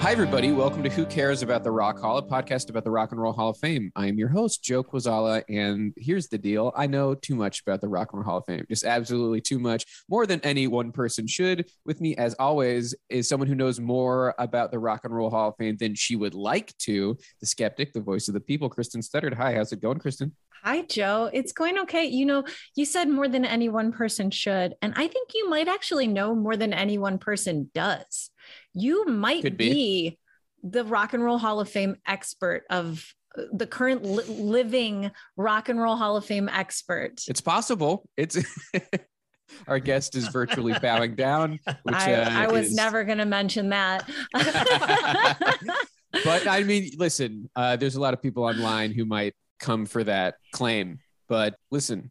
Hi, everybody. Welcome to Who Cares About the Rock Hall, a podcast about the Rock and Roll Hall of Fame. I am your host, Joe Quazala, and here's the deal. I know too much about the Rock and Roll Hall of Fame, just absolutely too much, more than any one person should. With me, as always, is someone who knows more about the Rock and Roll Hall of Fame than she would like to, the skeptic, the voice of the people, Kristen Studdard. Hi, how's it going, Kristen? Hi, Joe. It's going okay. You know, you said more than any one person should. And I think you might actually know more than any one person does. You might be. be. the Rock and Roll Hall of Fame expert of uh, the current li- living Rock and Roll Hall of Fame expert. It's possible. It's our guest is virtually bowing down, which I, uh, I was is- never going to mention that. but I mean, listen, uh, there's a lot of people online who might come for that claim. But listen,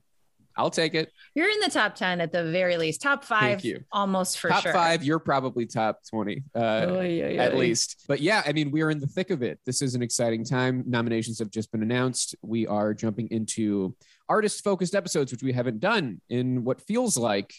I'll take it. You're in the top 10 at the very least, top five, Thank you. almost for top sure. five, you're probably top 20 uh, Oy, oy, at oy. least. But yeah, I mean, we're in the thick of it. This is an exciting time. Nominations have just been announced. We are jumping into artist focused episodes, which we haven't done in what feels like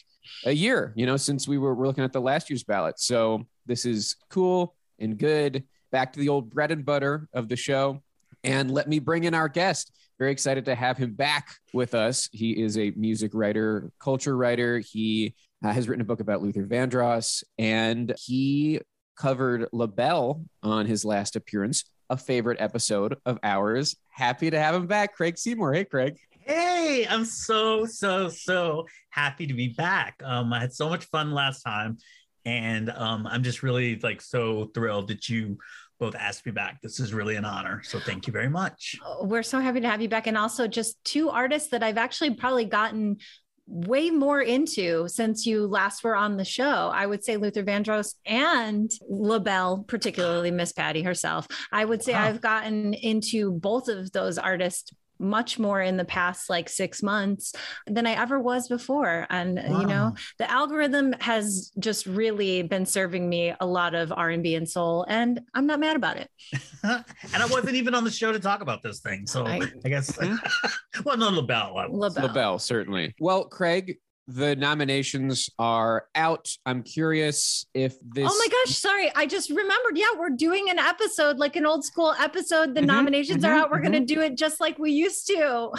a year, you know, since we were, we're looking at the last year's ballot. So this is cool and good. Back to the old bread and butter of the show. And let me bring in our guest. Very excited to have him back with us. He is a music writer, culture writer. He uh, has written a book about Luther Vandross, and he covered LaBelle on his last appearance, a favorite episode of ours. Happy to have him back, Craig Seymour. Hey, Craig. Hey, I'm so, so, so happy to be back. Um, I had so much fun last time, and um, I'm just really like so thrilled that you both asked me back. This is really an honor. So thank you very much. Oh, we're so happy to have you back. And also just two artists that I've actually probably gotten way more into since you last were on the show. I would say Luther Vandross and LaBelle, particularly Miss Patti herself. I would say Wow. I've gotten into both of those artists much more in the past like six months than I ever was before. And uh, you know, the algorithm has just really been serving me a lot of R&B and soul, and I'm not mad about it. and I wasn't even on the show to talk about this thing. So I, I- guess, well, no, LaBelle. I. LaBelle. LaBelle, certainly. Well, Craig, the nominations are out. I'm curious if this. Oh my gosh, sorry. I just remembered. Yeah, we're doing an episode, like an old school episode. The Mhm, nominations are mhm, out. We're going to do it just like we used to.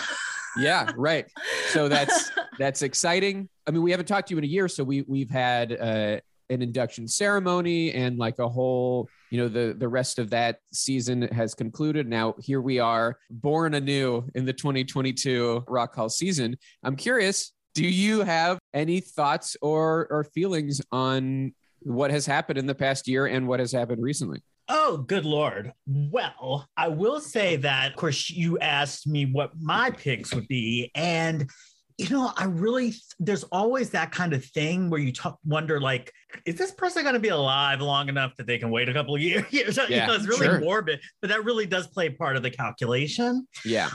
Yeah, right. So that's that's exciting. I mean, we haven't talked to you in a year, so we we've had uh, an induction ceremony and like a whole, you know, the the rest of that season has concluded. Now here we are, born anew in the 2022 Rock Hall season. I'm curious, do you have any thoughts or or feelings on what has happened in the past year and what has happened recently? Oh, good lord. Well, I will say that, of course, you asked me what my picks would be. And, you know, I really, there's always that kind of thing where you talk, wonder, like, is this person going to be alive long enough that they can wait a couple of years? you Yeah, know, it's really sure. morbid, but that really does play part of the calculation. Yeah.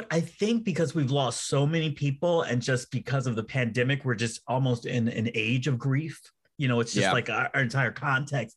But I think because we've lost so many people and just because of the pandemic, we're just almost in an age of grief. You know, it's just Yeah. like our, our entire context.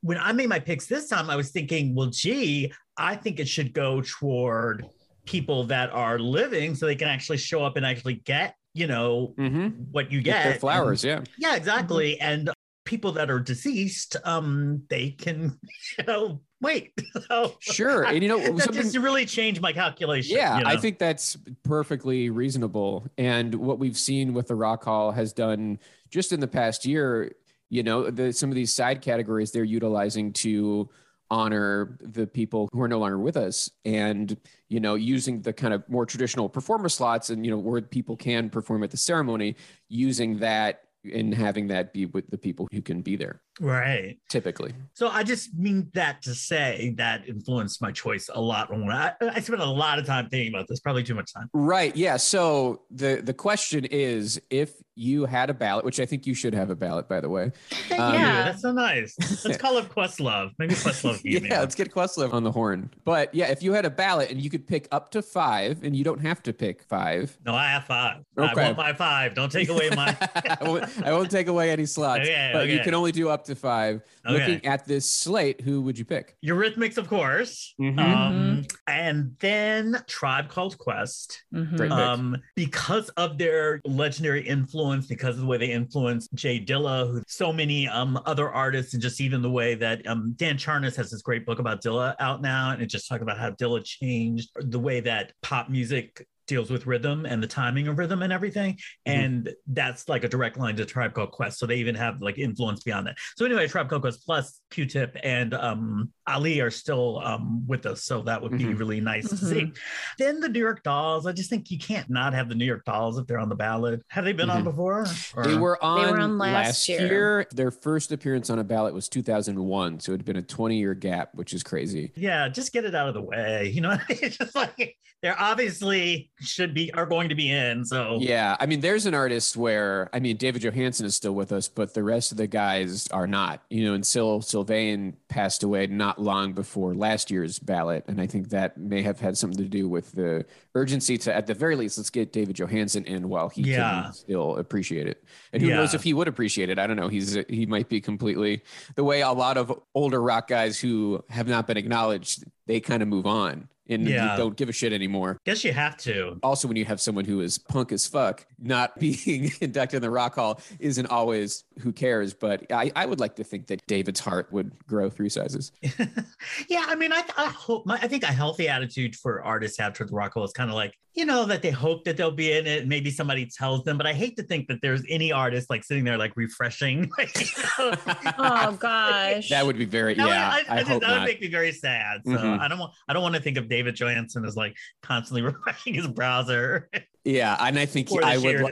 When I made my picks this time, I was thinking, well, gee, I think it should go toward people that are living so they can actually show up and actually get, you know, Mm-hmm. what you Get get. flowers. Yeah. Yeah, exactly. Mm-hmm. And people that are deceased, um, they can, you know, wait. So Sure. And you know, that something- just really changed my calculation. Yeah, you I think that's perfectly reasonable. And what we've seen with the Rock Hall has done just in the past year, you know, the, some of these side categories they're utilizing to honor the people who are no longer with us and you know using the kind of more traditional performer slots and you know where people can perform at the ceremony using that and having that be with the people who can be there Right. typically. So I just mean that to say that influenced my choice a lot. When I, I spent a lot of time thinking about this, probably too much time. Right. Yeah. So the the question is, if you had a ballot, which I think you should have a ballot, by the way. Um. Yeah. That's so nice. Let's call it Questlove. Maybe Questlove. me yeah, let's get Questlove on the horn. But yeah, if you had a ballot and you could pick up to five, and you don't have to pick five. No, I have five. Okay. I want my five. Don't take away my. I, won't, I won't take away any slots, Okay, but you can only do up to five. Okay. Looking at this slate, who would you pick? Eurythmics, of course. Mhm. Um, and then Tribe Called Quest. Mhm. Um, because of their legendary influence, because of the way they influenced Jay Dilla, who so many um other artists, and just even the way that um Dan Charnas has this great book about Dilla out now, and it just talks about how Dilla changed the way that pop music deals with rhythm and the timing of rhythm and everything. And that's like a direct line to Tribe Called Quest. So they even have like influence beyond that. So anyway, Tribe Called Quest plus Q-Tip and um Ali are still um with us. So that would be Mhm. really nice to see. Then the New York Dolls. I just think you can't not have the New York Dolls if they're on the ballot. Have they been on Mhm. before? Or- They were on, on last year. Their first appearance on a ballot was 2001, so it had been a 20 year gap, which is crazy. Yeah, just get it out of the way. You know, it's just like they're obviously should be are going to be in. So Yeah, I mean, there's an artist where I mean, David Johansen is still with us, but the rest of the guys are not. You know, and Sil Sylvain passed away not long before last year's ballot, and I think that may have had something to do with the urgency to, at the very least, let's get David Johansen in while he Yeah. can still appreciate it. And who knows if he would appreciate it? I don't know. He's he might be completely the way a lot of older rock guys who have not been acknowledged, they kind of move on and Yeah. don't give a shit anymore guess you have to. also when you have someone who is punk as fuck not being inducted in the rock hall isn't always who cares but I, I would like to think that david's heart would grow three sizes yeah, I mean, I, I hope my, I think a healthy attitude for artists have towards rock hall is kind of like you know that they hope that they'll be in it. Maybe somebody tells them, but I hate to think that there's any artist like sitting there like refreshing. Oh gosh. that would be very That would- yeah i, I, I hope that would make me very sad. So Mhm. I don't want I don't want to think of David Johansen as like constantly refreshing his browser. Yeah and i think i would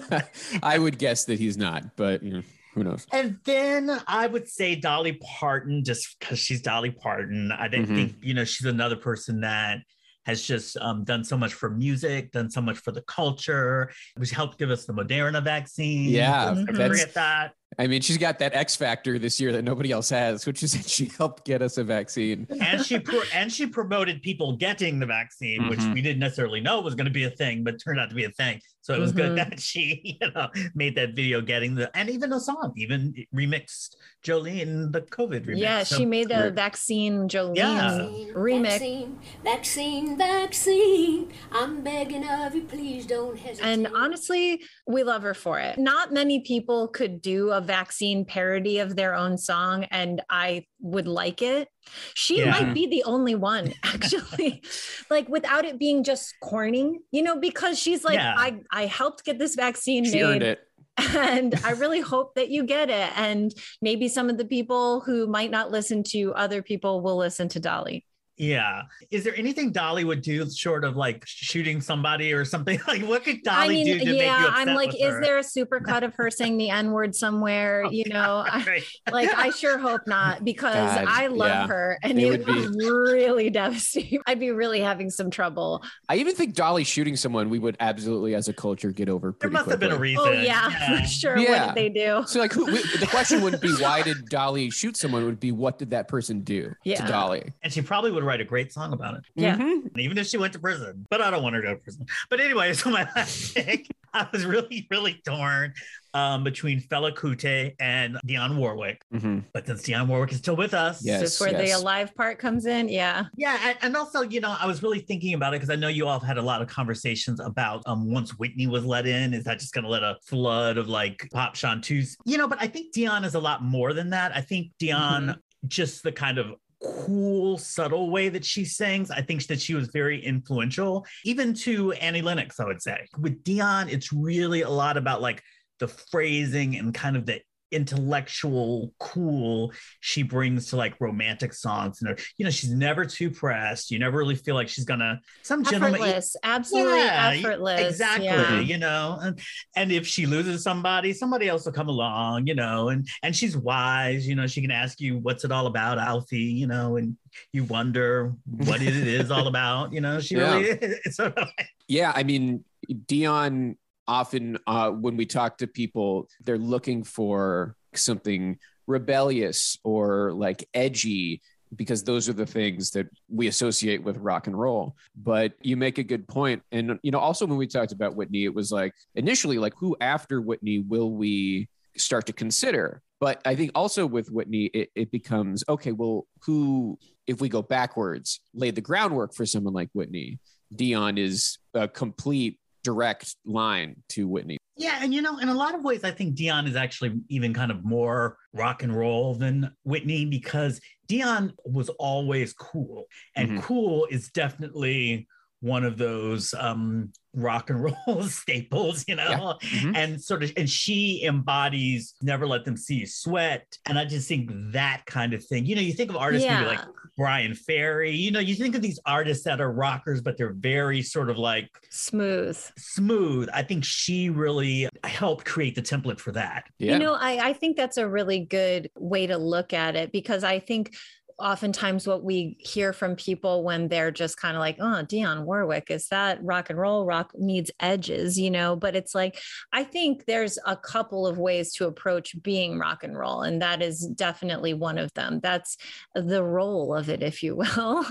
i would guess that he's not but you know who knows And then I would say Dolly Parton, just because she's Dolly Parton. I didn't Mhm. think, you know, she's another person that has just um, done so much for music, done so much for the culture. Which helped give us the Moderna vaccine. Yeah, Mhm. that's- forget that. I mean she's got that x factor this year that nobody else has which is that she helped get us a vaccine And she pro- and she promoted people getting the vaccine, which Mhm. we didn't necessarily know was going to be a thing, but turned out to be a thing. So it was good Mhm. that she, you know, made that video getting the and even a song, even remixed Jolene the COVID remix. yeah, So- she made a vaccine Jolene Yeah. remix. Vaccine, vaccine, vaccine. I'm begging of you, please don't hesitate. And honestly, we love her for it. Not many people could do a vaccine parody of their own song, and I would like it. She Yeah. might be the only one, actually, like without it being just corny, you know, because she's like, Yeah. I, I helped get this vaccine she made. And I really hope that you get it. And maybe some of the people who might not listen to other people will listen to Dolly. Yeah. Is there anything Dolly would do short of like shooting somebody or something? Like what could Dolly I mean, do to make you yeah, upset I'm like, is her? there a supercut of her saying the N word somewhere? Oh, you know, I, like I sure hope not because God, I love yeah. her and It it, would would be really devastating. I'd be really having some trouble. i even think dolly shooting someone we would absolutely as a culture get over there pretty must have been a reason. Oh yeah, for sure. Yeah. What did they do? So like, who, we, the question wouldn't be why did Dolly shoot someone? It would be what did that person do to Yeah. Dolly? And she probably would write a great song about it. Yeah. Mhm. even if she went to prison. But I don't want her to go to prison. But anyway, so my last pick, I was really, really torn um, between Fela Kuti and Dionne Warwick. Mhm. But since Dionne Warwick is still with us, Yes. Just where the alive part comes in. Yeah. Yeah, and- and also, you know, I was really thinking about it because I know you all have had a lot of conversations about um once Whitney was let in, is that just going to let a flood of like pop chanteuses? You know, but I think Dionne is a lot more than that. I think Dionne, just the kind of cool, subtle way that she sings, I think that she was very influential, even to Annie Lennox, I would say. With Dionne, it's really a lot about like the phrasing and kind of the intellectual cool she brings to like romantic songs and you know she's never too pressed. You never really feel like she's gonna some gentleman effortless. Absolutely Yeah, effortless. exactly yeah. you know and, and if she loses somebody somebody else will come along you know and and she's wise you know she can ask you what's it all about alfie? You know and you wonder what it is all about you know she Yeah. really is. Sort of like, Yeah, I mean, Dionne often uh, when we talk to people, they're looking for something rebellious or like edgy because those are the things that we associate with rock and roll. But you make a good. And you know, also when we talked about Whitney, it was like initially like who after Whitney will we start to consider? But I think also with Whitney, it, it becomes okay, well, who if we go backwards, laid the groundwork for someone like Whitney? Dionne is a complete direct line to Whitney. yeah and you know in a lot of ways i think dionne is actually even kind of more rock and roll than whitney because dionne was always cool and Mhm. cool is definitely one of those um rock and roll staples you know? Mhm. and sort of and she embodies never let them see you sweat. And i just think that kind of thing. You know you think of artists maybe like bryan ferry. You know you think of these artists that are rockers but they're very sort of like smooth. smooth. I think she really helped create the template for that. Yeah. You know, I, I think that's a really good way to look at it because I think oftentimes what we hear from people when they're just kind of like, oh, Dionne Warwick, is that rock and roll? Rock needs edges, you know? But it's like, I think there's a couple of ways to approach being rock and roll, and that is definitely one of them. That's the role of it, if you will.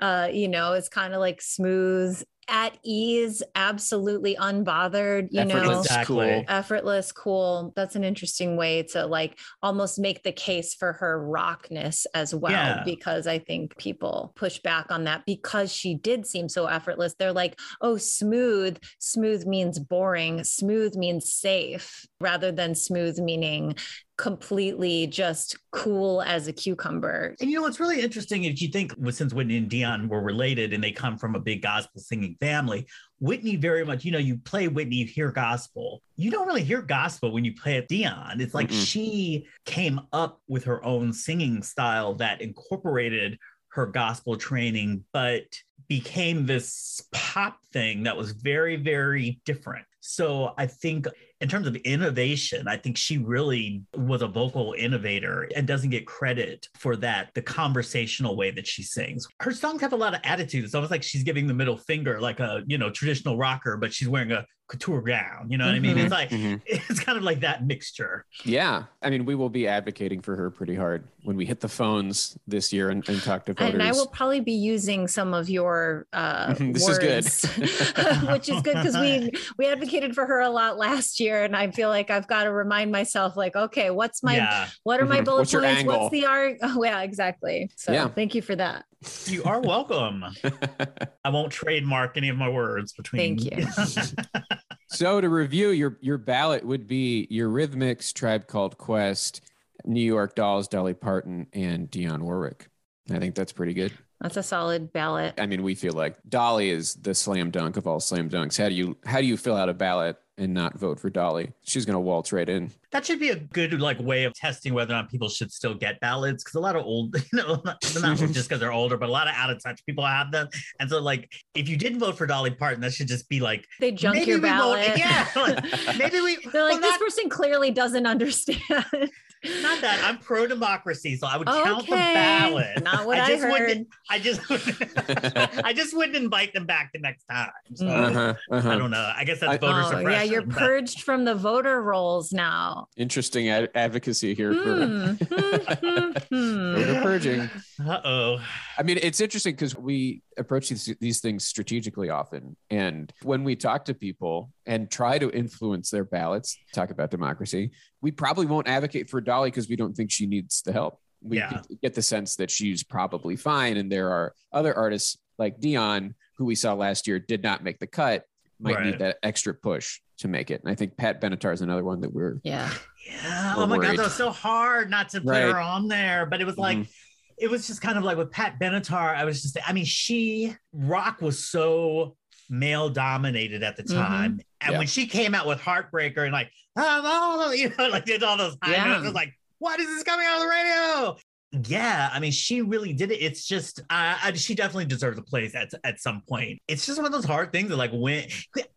Uh, you know, it's kind of like smooth. At ease, absolutely unbothered, you know, Effortless, Exactly. cool. effortless cool that's an interesting way to like almost make the case for her rockness as well Yeah. because i think people push back on that because she did seem so effortless they're like oh smooth smooth means boring smooth means safe rather than smooth meaning completely just cool as a cucumber And you know what's really interesting if you think well, since Whitney and Dionne were related and they come from a big gospel singing family, Whitney very much, you know, you play Whitney, you hear gospel. You don't really hear gospel when you play it Dionne. It's like Mm-mm. she came up with her own singing style that incorporated her gospel training, but became this pop thing that was very, very different. So I think in terms of innovation, I think she really was a vocal innovator and doesn't get credit for that, the conversational way that she sings. Her songs have a lot of attitude. It's almost like she's giving the middle finger, like a, you know, traditional rocker, but she's wearing a couture gown. You know what I mean? Mhm. It's like, Mhm. it's kind of like that mixture. Yeah. I mean, we will be advocating for her pretty hard when we hit the phones this year and, and talk to voters. and I will probably be using some of your uh, This is good. words, which is good because we we advocated for her a lot last year, and I feel like I've got to remind myself, like, okay, what's my yeah, what are my Mhm. bullet What's points? What's the art? Oh, yeah, exactly. So Yeah. thank you for that. you are welcome. I won't trademark any of my words between. Thank you. so to review, your your ballot would be Eurythmics, Tribe Called Quest, New York Dolls, Dolly Parton, and Dionne Warwick. I think that's pretty good. That's a solid ballot. I mean, we feel like Dolly is the slam dunk of all slam dunks. How do you how do you fill out a ballot and not vote for Dolly? She's gonna waltz right in. That should be a good like way of testing whether or not people should still get ballots because a lot of old, you know, not, not just because they're older, but a lot of out of touch people have them. And so, like, if you didn't vote for Dolly Parton, that should just be like, They junk maybe your we ballot. Won't, yeah, like, maybe we. They're like, well, this not, person clearly doesn't understand. Not that I'm pro democracy, so I would count the Okay. ballot. Not what I, just heard. wouldn't. I just, I just wouldn't invite them back the next time. So Mm. Uh-huh, uh-huh. I don't know. I guess that's I- voter Oh, suppression. yeah, you're but- purged from the voter rolls now. Interesting ad- advocacy here for Hmm, hmm, hmm, voter purging. Uh-oh. I mean, it's interesting because we approach these, these things strategically often. And when we talk to people and try to influence their ballots, talk about democracy, we probably won't advocate for Dolly because we don't think she needs the help. We Yeah. get the sense that she's probably fine. And there are other artists like Dionne, who we saw last year, did not make the cut, might Right. need that extra push to make it. And I think Pat Benatar is another one that we're Yeah. Yeah. We're oh my god, worried. that was so hard not to put Right. her on there. But it was like Mhm. It was just kind of like with Pat Benatar. I was just I mean, she rock was so male dominated at the Mhm. time. And Yeah. when she came out with Heartbreaker and like, oh, you know, like did all those high Yeah. notes, it was like, what is this coming out of the radio? Yeah, I mean, she really did it. It's just, uh, I, she definitely deserves a place at at some point. It's just one of those hard things that, like, when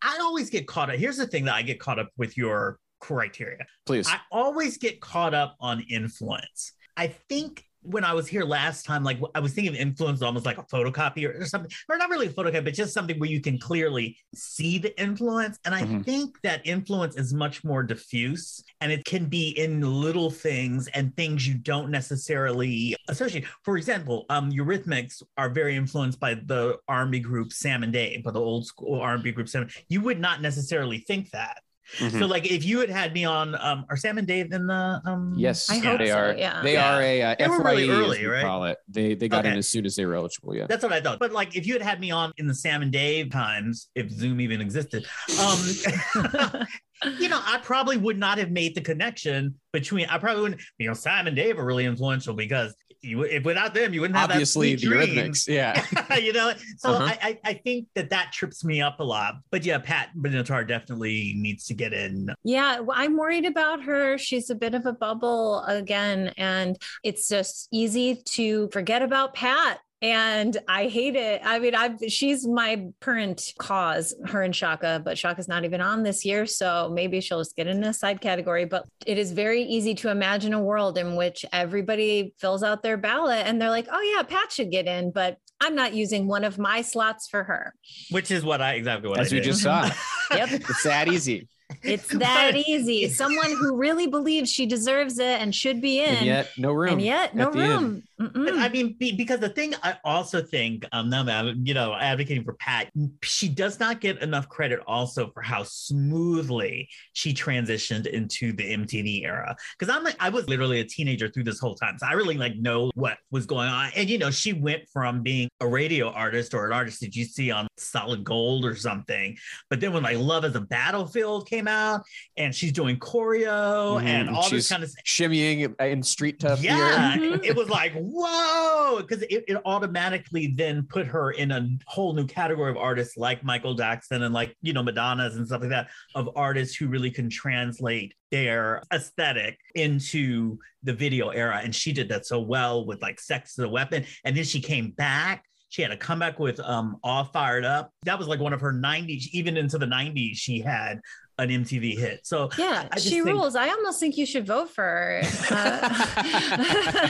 I always get caught up. Here's the thing that I get caught up with your criteria. Please. I always get caught up on influence. I think when I was here last time, like I was thinking of influence almost like a photocopy or, or something, or not really a photocopy, but just something where you can clearly see the influence. And I Mhm. think that influence is much more diffuse and it can be in little things and things you don't necessarily associate. For example, um, Eurythmics are very influenced by the R&B group Sam and Dave, by the old school R&B group Sam. You would not necessarily think that. Mhm. So, like, if you had had me on, um, are Sam and Dave in the? Um, Yes, I hope they so, are. yeah. They Yeah. are a uh, They were really FYE, as early, we right? Call it. They they got in as soon as they were eligible. Yeah. That's what I thought. But like, if you had had me on in the Sam and Dave times, if Zoom even existed, um, you know, I probably would not have made the connection between. I probably wouldn't. You know, Sam and Dave are really influential because you, if without them, you wouldn't have Obviously, that the sweet. Eurythmics. Yeah. you know, so Uh-huh. I, I I think that that trips me up a lot. But yeah, Pat Benatar definitely needs to get in. Yeah, well, I'm worried about her. She's a bit of a bubble again, and it's just easy to forget about Pat. And I hate it. I mean, I've she's my current cause, her and Chaka, but Chaka's not even on this year. So maybe she'll just get in a side category. But it is very easy to imagine a world in which everybody fills out their ballot and they're like, oh yeah, Pat should get in, but I'm not using one of my slots for her. Which is what I exactly what As I we did. just saw. Yep. It's that easy. It's that But- easy. Someone who really believes she deserves it and should be in. And yet, no room. and yet no at end. room. I mean, be, because the thing I also think, um, now I'm, you know, advocating for Pat, she does not get enough credit also for how smoothly she transitioned into the MTV era. Because I'm like, I was literally a teenager through this whole time, so I really like know what was going on. And you know, she went from being a radio artist or an artist that you see on Solid Gold or something, but then when like Love Is a Battlefield came out, and she's doing choreo Mhm. and all this kind of Shimmying in street tough yeah, Mhm. it was like whoa, because it, it automatically then put her in a whole new category of artists like Michael Jackson and like you know Madonna's and stuff like that of artists who really can translate their aesthetic into the video era, and she did that so well with like Sex as a Weapon, and then she came back. She had a comeback with um All Fired Up. That was like one of her 90s, even into the 90s, she had an MTV hit. So yeah, I just she think- rules. I almost think you should vote for her. Uh,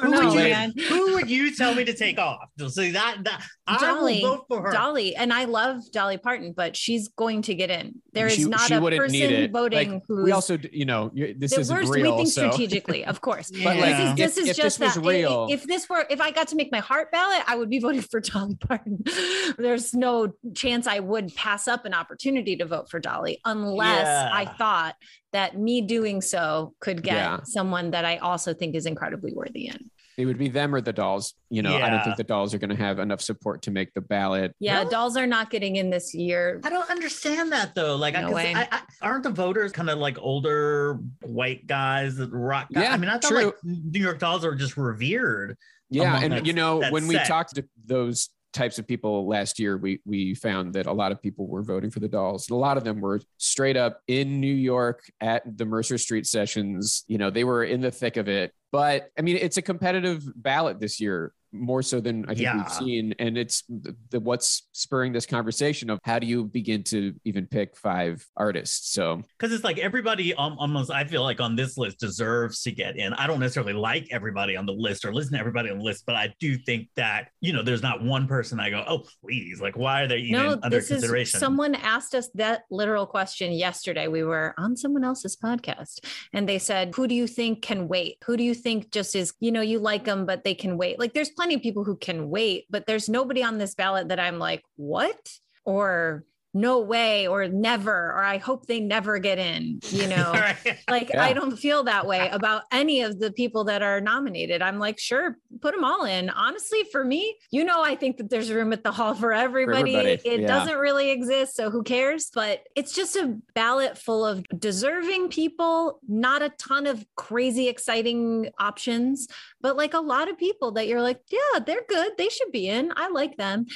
who don't know, would you who would you tell me to take off? So that that I Dolly, will vote for her. Dolly, and I love Dolly Parton, but she's going to get in. There is She- not she a person voting Like, who we also, you know, this worst real. we think so strategically, of course. But, like, this is, this if- is if just this that. real- If this were, if I got to make my heart ballot, I would be voting for Dolly Parton. There's no chance I would pass up an opportunity to vote for Dolly unless Yeah. I thought that me doing so could get Yeah. someone that I also think is incredibly worthy in. It would be them or the dolls. You know, I don't think the dolls are going to have enough support to make the ballot. Yeah, Really? dolls are not getting in this year. I don't understand that though. Like, I, No 'cause way. I, I, aren't the voters kind of like older white guys that rock? Guys? Yeah, I mean, I thought true. like New York Dolls are just revered. Yeah, and that- you know, that when we set. talked to those types of people last year, we we found that a lot of people were voting for the dolls. A lot of them were straight up in New York at the Mercer Street sessions. You know, they were in the thick of it. But I mean, it's a competitive ballot this year, more so than I think Yeah. we've seen. And it's the, the what's spurring this conversation of how do you begin to even pick five artists? So Because it's like everybody um, almost, I feel like on this list deserves to get in. I don't necessarily like everybody on the list or listen to everybody on the list, but I do think that, you know, there's not one person I go, oh, please, like, why are they even No, under this consideration? is someone asked us that literal question yesterday. We were on someone else's podcast and they said, Who do you think can wait? Who do you think just is, you know, you like them, but they can wait? Like there's plenty of people who can wait, but there's nobody on this ballot that I'm like, What? Or no way, or never, or I hope they never get in, you know? Right. Like Yeah. I don't feel that way about any of the people that are nominated. I'm like, sure, put them all in. Honestly, for me, you know, I think that there's room at the hall for everybody. everybody, It yeah. doesn't really exist, so who cares? But it's just a ballot full of deserving people, not a ton of crazy exciting options, but like a lot of people that you're like, yeah, they're good. They should be in. I like them.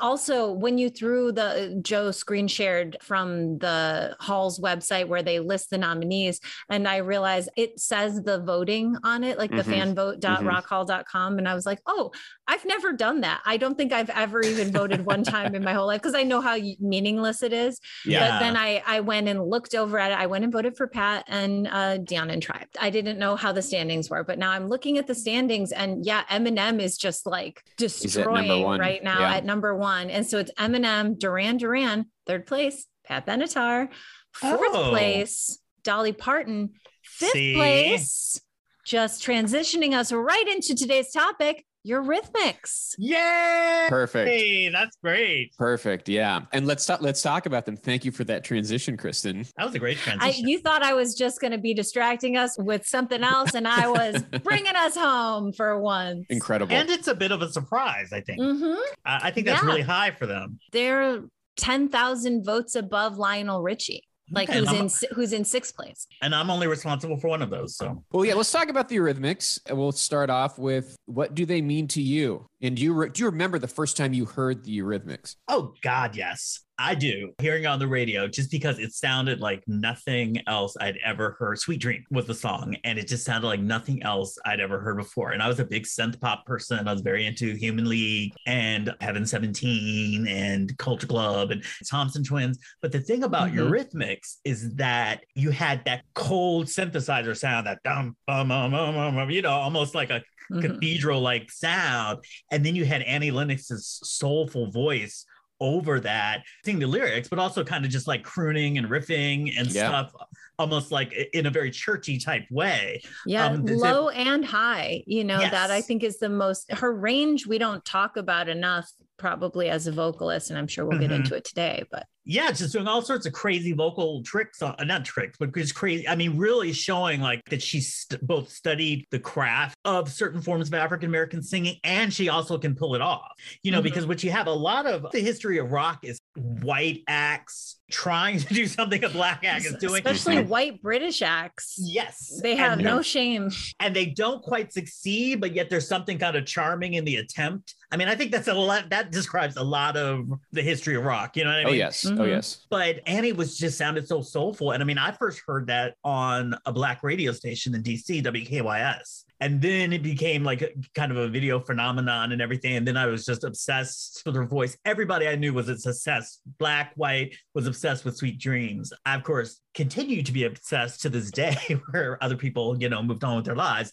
Also when you threw the joe screen shared from the hall's website where they list the nominees and i realized it says the voting on it like Mhm. the fanvote.rockhall.com and i was like oh i've never done that i don't think i've ever even voted one time in my whole life because i know how meaningless it is Yeah. but then I, I went and looked over at it. I went and voted for Pat and uh, Dionne and Tribe. I didn't know how the standings were, but now I'm looking at the standings, and yeah, Eminem is just like destroying right now Yeah. at number one. And so it's Eminem, Duran Duran, third place, Pat Benatar, fourth Oh. place, Dolly Parton, fifth See? place. Just transitioning us right into today's topic, Eurythmics. Yay! Perfect. Hey, that's great. Perfect. Yeah. And let's talk let's talk about them. Thank you for that transition, Kristen. That was a great I, transition. you thought I was just going to be distracting us with something else, and I was bringing us home for once. Incredible. and it's a bit of a surprise, I think. hmm I I think that's Yeah. really high for them. They're ten thousand votes above Lionel Richie, like Okay, who's I'm- in who's in sixth place. And I'm only responsible for one of those. So Well, yeah, let's talk about the Eurythmics. And We'll start off with what do they mean to you? And do you re- do you remember the first time you heard the Eurythmics? Oh God, yes. I do. Hearing on the radio just because it sounded like nothing else I'd ever heard. Sweet Dream was the song, and it just sounded like nothing else I'd ever heard before. And I was a big synth pop person. I was very into Human League and Heaven 17 and Culture Club and Thompson Twins. But the thing about Mhm. Eurythmics is that you had that cold synthesizer sound, that dum bum bum bum bum, bum, you know, almost like a Mhm. cathedral like sound. And then you had Annie Lennox's soulful voice over that, sing the lyrics, but also kind of just like crooning and riffing and Yeah. stuff, almost like in a very churchy type way. Yeah, Um, is it- low and high. You know that I think is the most. Her range we don't talk about enough, probably as a vocalist, and I'm sure we'll get Mhm. into it today. But Yeah, just doing all sorts of crazy vocal tricks, on, not tricks, but just crazy. I mean, really showing like that she st- both studied the craft of certain forms of African American singing and she also can pull it off. You know, Mhm. because what you have a lot of the history of rock is white acts trying to do something a black act is doing. especially white British acts, Yes. they have and, no shame. and they don't quite succeed, but yet there's something kind of charming in the attempt. I mean, I think that's a lot that describes a lot of the history of rock. You know what I mean? Oh yes. Oh Mhm. yes. But Annie was just sounded so soulful. And I mean, I first heard that on a black radio station in DC, WKYS. And then it became like a, kind of a video phenomenon and everything. And then I was just obsessed with her voice. Everybody I knew was obsessed. Black, white, was obsessed with Sweet Dreams. I, of course, continue to be obsessed to this day, where other people, you know, moved on with their lives.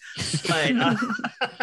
But, uh,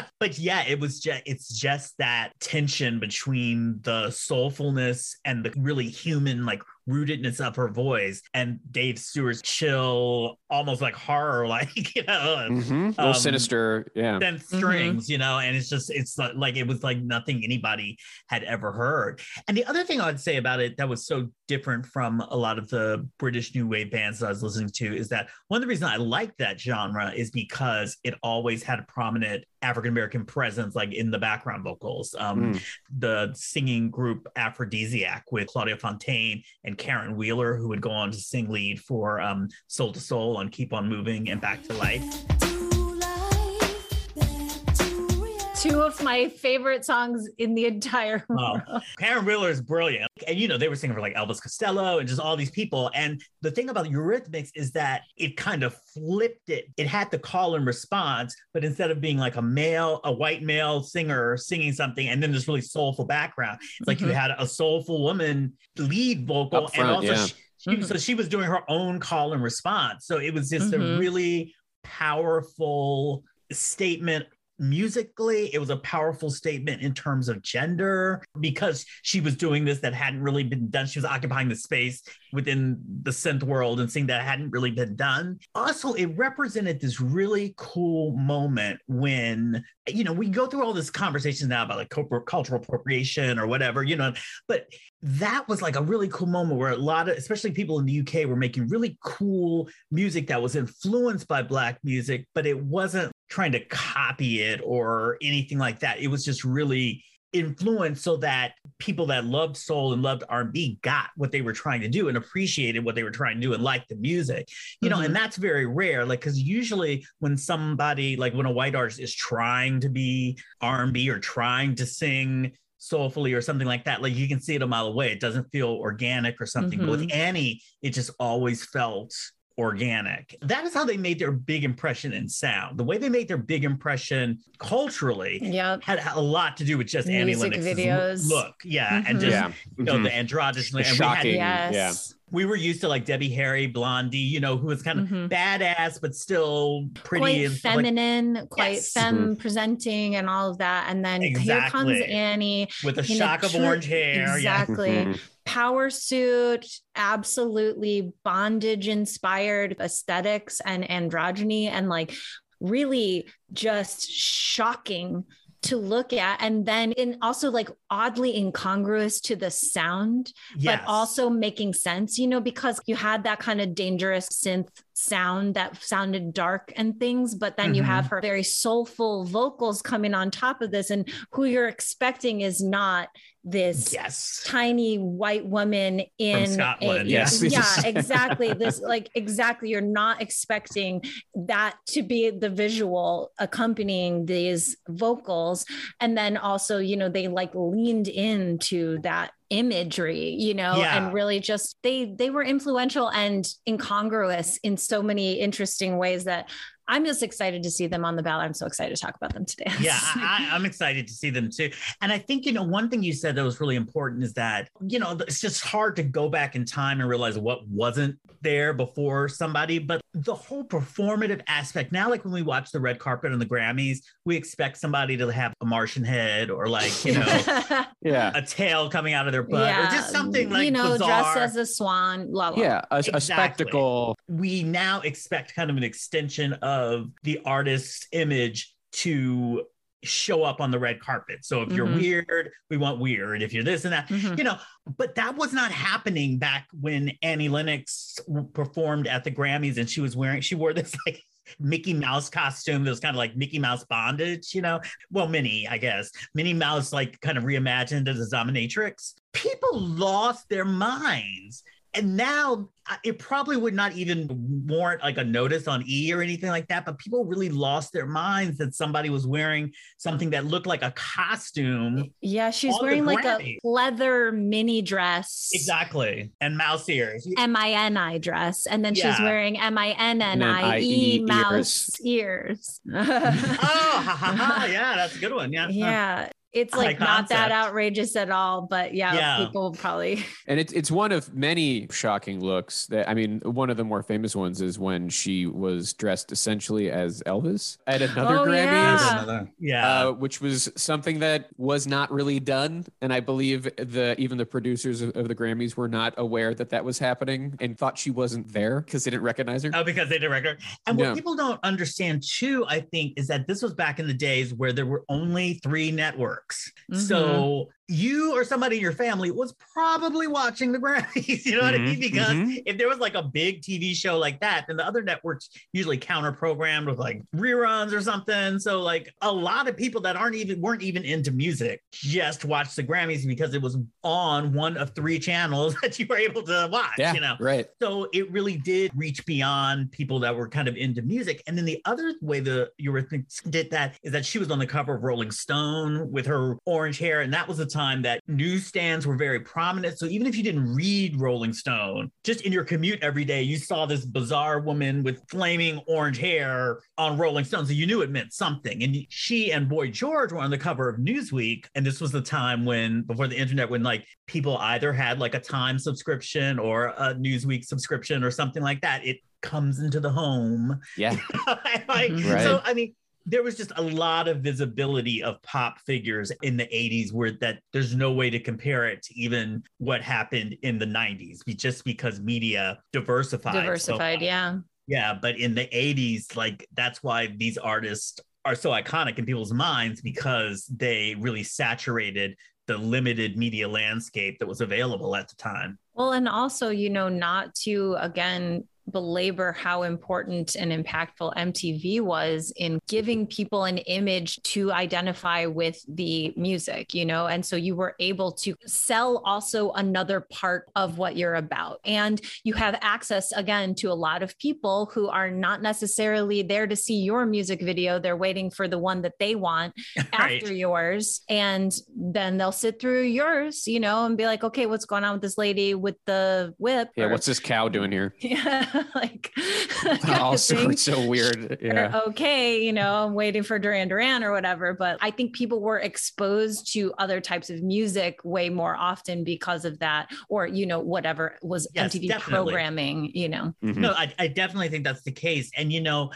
but yeah, it was just, it's just that tension between the soulfulness and the really human, like rootedness of her voice and Dave Stewart's chill, almost like horror, like, you know, Mhm. A little Um, sinister. Yeah. then strings, you know, and it's just it's like, like it was like nothing anybody had ever heard. And the other thing I'd say about it that was so different from a lot of the British new wave bands that I was listening to is that one of the reasons I like that genre is because it always had a prominent African American presence, like in the background vocals. Um, Mm. The singing group Afrodiziak with Claudia Fontaine and Caron Wheeler, who would go on to sing lead for um, Soul II Soul on Keep on Moving and Back to Life. Two of my favorite songs in the entire Oh, world. Caron Wheeler is brilliant. And, you know, they were singing for like Elvis Costello and just all these people. And the thing about Eurythmics is that it kind of flipped it. It had the call and response, but instead of being like a male, a white male singer singing something and then this really soulful background, it's like you Mhm. had a soulful woman lead vocal. Up front, and also, yeah. she, she- so she was doing her own call and response. So it was just a Mhm. really powerful statement musically it was a powerful statement in terms of gender because she was doing this that hadn't really been done. She was occupying the space within the synth world and seeing that hadn't really been done. Also it represented this really cool moment when you know we go through all this conversations now about like cultural appropriation or whatever you know but that was like a really cool moment where a lot of especially people in the UK were making really cool music that was influenced by black music but it wasn't trying to copy it or anything like that it was just really influenced so that people that loved soul and loved R&B got what they were trying to do and appreciated what they were trying to do and liked the music you know Mhm. and that's very rare like cuz usually when somebody like when a white artist is trying to be R&B or trying to sing soulfully or something like that. Like you can see it a mile away. It doesn't feel organic or something. But with Mhm. Annie, it just always felt organic. That is how they made their big impression in sound. The way they made their big impression culturally Yep. had a lot to do with just Annie Music Lennox's videos. look. Yeah. And Mhm. just Yeah. you know, Mhm. the androgynous The and we had shocking. Yes. Yeah. we were used to like Debbie Harry, Blondie, you know, who was kind of Mhm. badass but still pretty quite and stuff like- feminine, quite Yes. femme presenting, and all of that. And then here comes Annie. with a in a shock of true- orange hair. Exactly. Mhm. Power suit, absolutely bondage inspired aesthetics and androgyny, and like really just shocking to look at and then in also like oddly incongruous to the sound Yeah. but also making sense, you know, because you had that kind of dangerous synth sound that sounded dark and things, but then you Mhm. have her very soulful vocals coming on top of this, and who you're expecting is not this yes. tiny white woman in Scotland, a- yes. yeah exactly this like exactly you're not expecting that to be the visual accompanying these vocals and then also you know they like leaned into that imagery you know Yeah. and really just they they were influential and incongruous in so many interesting ways that i'm just excited to see them on the ballot i'm so excited to talk about them today yeah, I, I- I'm excited to see them too. And I think, you know, one thing you said that was really important is that, you know, it's just hard to go back in time and realize what wasn't there before somebody, but the whole performative aspect now, like when we watch the red carpet and the Grammys, we expect somebody to have a Martian head or like, you know, Yeah. a tail coming out of their butt or just something like you know bizarre. dressed as a swan la, la. Yeah. A, a spectacle. we now expect kind of an extension of the artist's image to show up on the red carpet. So if you're Mhm. weird, we want weird. If you're this and that, Mhm. you know, but that was not happening back when Annie Lennox performed at the Grammys and she was wearing, she wore this like Mickey Mouse costume that was kind of like Mickey Mouse bondage, you know? Well, Minnie, I guess. Minnie Mouse, like kind of reimagined as a dominatrix. People lost their minds. And now uh, it probably would not even warrant like a notice on E or anything like that, but people really lost their minds that somebody was wearing something that looked like a costume. yeah she's wearing like a leather mini dress Exactly. And mouse ears. m-i-n-i dress and then she's wearing m-i-n-n-i-e E mouse ears Oh, ha, ha, ha. yeah, that's a good one. Yeah. yeah it's like not that outrageous at all but yeah, Yeah. people probably And it's it's one of many shocking looks that I mean, one of the more famous ones is when she was dressed essentially as Elvis at another Oh, Grammys. yeah. Yeah. Uh, which was something that was not really done, and I believe the even the producers of, of the Grammys were not aware that that was happening and thought she wasn't there because they didn't recognize her. Oh, because they did record. And what Yeah. people don't understand too, I think, is that this was back in the days where there were only three networks. Mm-hmm. So you or somebody in your family was probably watching the Grammys. You know what I mean? Mhm, Because mhm. if there was like a big TV show like that, then the other networks usually counter programmed with like reruns or something. So like a lot of people that aren't even weren't even into music just watched the Grammys because it was on one of three channels that you were able to watch. yeah, You know, right. so it really did reach beyond people that were kind of into music. And then the other way the Eurythmics did that is that she was on the cover of Rolling Stone with her orange hair. And that was the time that newsstands were very prominent. So even if you didn't read Rolling Stone, just in your commute every day, you saw this bizarre woman with flaming orange hair on Rolling Stone. So you knew it meant something. And she and Boy George were on the cover of Newsweek. And this was the time when, before the internet, when like people either had like a Time subscription or a Newsweek subscription or something like that. It comes into the home. Yeah. like. Right. So, I mean, there was just a lot of visibility of pop figures in the 80s where that there's no way to compare it to even what happened in the 90s just because media diversified diversified much. yeah yeah but in the 80s like that's why these artists are so iconic in people's minds because they really saturated the limited media landscape that was available at the time Well, and also, you know, not to again belabor how important and impactful MTV was in giving people an image to identify with the music, you know? And so you were able to sell also another part of what you're about. And you have access again to a lot of people who are not necessarily there to see your music video. They're waiting for the one that they want Right. after yours. And then they'll sit through yours, you know, and be like, okay, what's going on with this lady with the whip? Yeah, Or- what's this cow doing here? yeah, like all kind of also, thing. so weird. Or, Yeah. okay, you know, I'm waiting for Duran Duran or whatever. But I think people were exposed to other types of music way more often because of that, or, you know, whatever was Yes, MTV definitely. programming, you know. Mhm. No, I, I definitely think that's the case. And you know,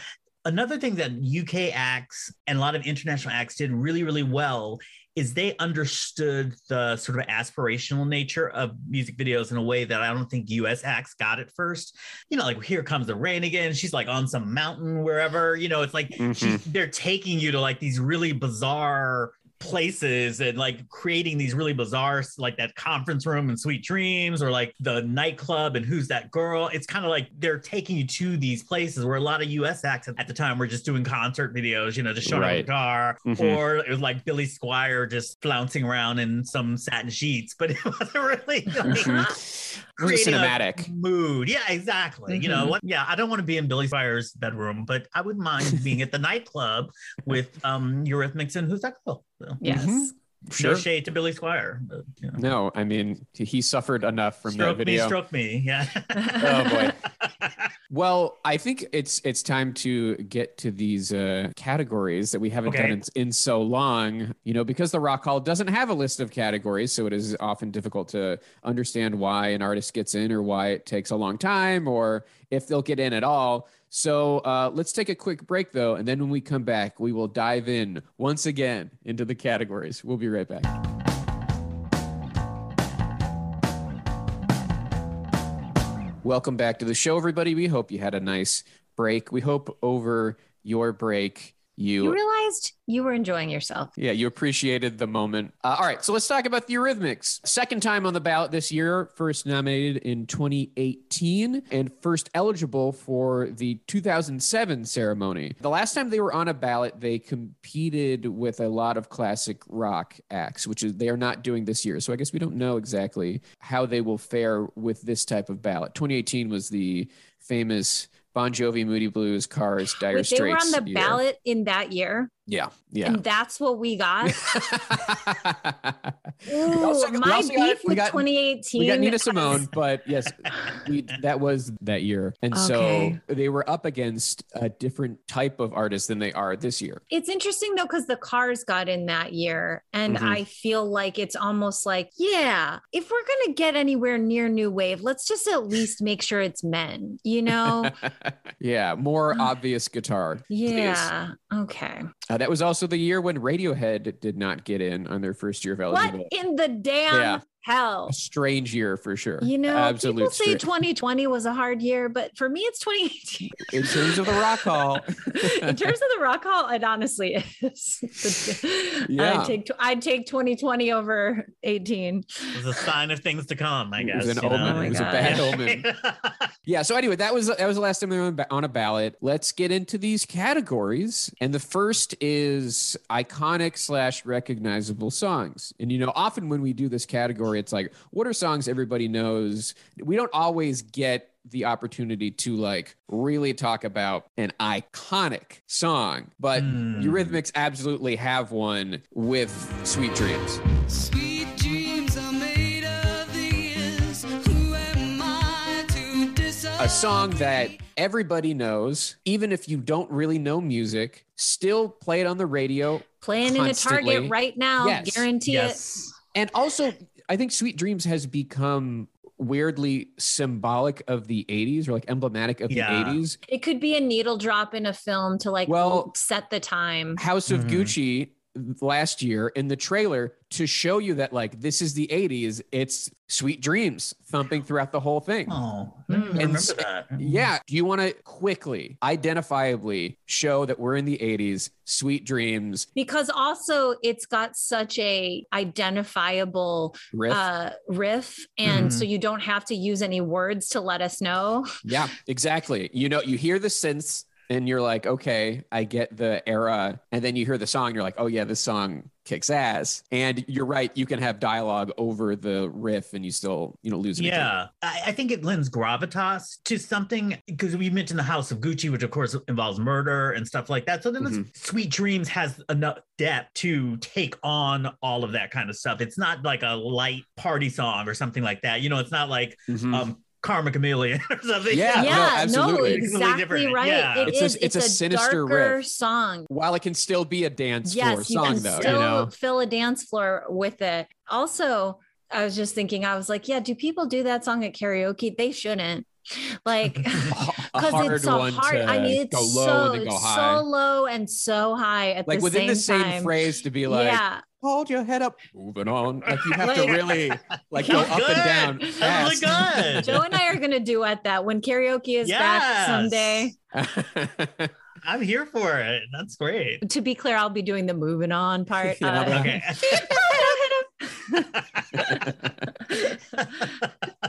another thing that UK acts and a lot of international acts did really, really well is they understood the sort of aspirational nature of music videos in a way that I don't think US acts got at first. You know, like here comes the rain again. She's like on some mountain wherever. You know, it's like Mhm. she's, they're taking you to like these really bizarre places and like creating these really bizarre like that conference room and sweet dreams or like the nightclub and who's that girl it's kind of like they're taking you to these places where a lot of us acts at the time were just doing concert videos you know just showing Right. up a car Mhm. or it was like billy squier just flouncing around in some satin sheets but it wasn't really like, Mhm. A creating cinematic. mood. Yeah, exactly. You know Mhm. what? Yeah, I don't want to be in Billy Squier's bedroom, but I wouldn't mind being at the nightclub with um Eurythmics and who's that girl? So, Yes. Mhm. Sure. No shade to Billy Squier. But, you know. No, I mean he suffered enough from stroke that me, video. stroke me. Yeah. Oh, boy. Well, I think it's it's time to get to these uh, categories that we haven't Okay. done in, in so long. You know, because the Rock Hall doesn't have a list of categories, so it is often difficult to understand why an artist gets in or why it takes a long time or if they'll get in at all. So uh, let's take a quick break though, and then when we come back, we will dive in once again into the categories. We'll be right back. Welcome back to the show, everybody. We hope you had a nice break. We hope over your break you, You realized you were enjoying yourself. yeah, you appreciated the moment. Uh, all right, so let's talk about the Eurythmics. Second time on the ballot this year, first nominated in 2018 and first eligible for the 2007 ceremony. The last time they were on a ballot, they competed with a lot of classic rock acts, which is they are not doing this year. So I guess we don't know exactly how they will fare with this type of ballot. 2018 was the famous Bon Jovi, Moody Blues, Cars, Dire Wait, they were on Straits the year. ballot in that year, Yeah, yeah. and that's what we got. Ooh, also- my got- beef we with got- 2018. we got Nina Simone, but yes, we, that was that year, and Okay. so they were up against a different type of artist than they are this year. It's interesting though, because the cars got in that year. And Mhm. I feel like it's almost like, yeah, if we're going to get anywhere near New Wave, let's just at least make sure it's men, you know? yeah, more obvious guitar. please. yeah. Okay. Uh, that was also the year when Radiohead did not get in on their first year of What in the damn Yeah. Hell? A strange year for sure. You know, absolute. people say stra- 2020 was a hard year, but for me, it's 2018. in terms of the Rock Hall. in terms of the rock hall, it honestly is. Yeah. I'd take I'd take 2020 over 18. It was a sign of things to come, I It guess. was an omen. Oh it was a oh bad omen. Yeah. So anyway, that was that was the last time they were on a ballot. Let's get into these categories, and the first is iconic slash recognizable songs. And you know, often when we do this category, it's like, what are songs everybody knows? We don't always get the opportunity to like really talk about an iconic song, but Hmm. Eurythmics absolutely have one with "Sweet Dreams." Sweet dreams are made of these. Who am I to decide? a song that everybody knows, even if you don't really know music, still play it on the radio. Playing in a Target right now, Yes. guarantee yes. And also, I think Sweet Dreams has become weirdly symbolic of the 80s or like emblematic of Yeah. the 80s. it. It could be a needle drop in a film to like Well- set the time. House of Mhm. Gucci last year in the trailer to show you that like this is the 80s. It's Sweet Dreams thumping throughout the whole thing. Oh, Mm. I remember that. Yeah. Do you want to quickly, identifiably show that we're in the 80s? Sweet Dreams because also it's got such a identifiable riff. uh riff and Mhm. so you don't have to use any words to let us know yeah, exactly. You know, you hear the synths and you're like, okay, I get the era. And then you hear the song, you're like, oh yeah, this song kicks ass. And you're right, you can have dialogue over the riff and you still, you know, lose. Yeah, I, I think it lends gravitas to something because we mentioned the House of Gucci, which of course involves murder and stuff like that. So then this Mhm. Sweet Dreams has enough depth to take on all of that kind of stuff. It's not like a light party song or something like that. You know, it's not like Mhm. um Karma Chameleon or something. Yeah, no, yeah no, absolutely. Completely exactly different. right Yeah. It It's a- is- it's a sinister riff. song While it can still be a dance floor yes you song, can though, still you know. fill a dance floor with it also i was just thinking i was like yeah do people do that song at karaoke they shouldn't like because it's a one hard i mean it's go low so, and go high. so low and so high at like the within same the same time phrase to be like, yeah hold your head up, moving on. Like you have to really like go That was up and down. good. That was fast. really good. Joe and I are gonna do duet that when karaoke is back someday. I'm here for it. That's great. To be clear, I'll be doing the moving on part. Yeah, Uh, Okay.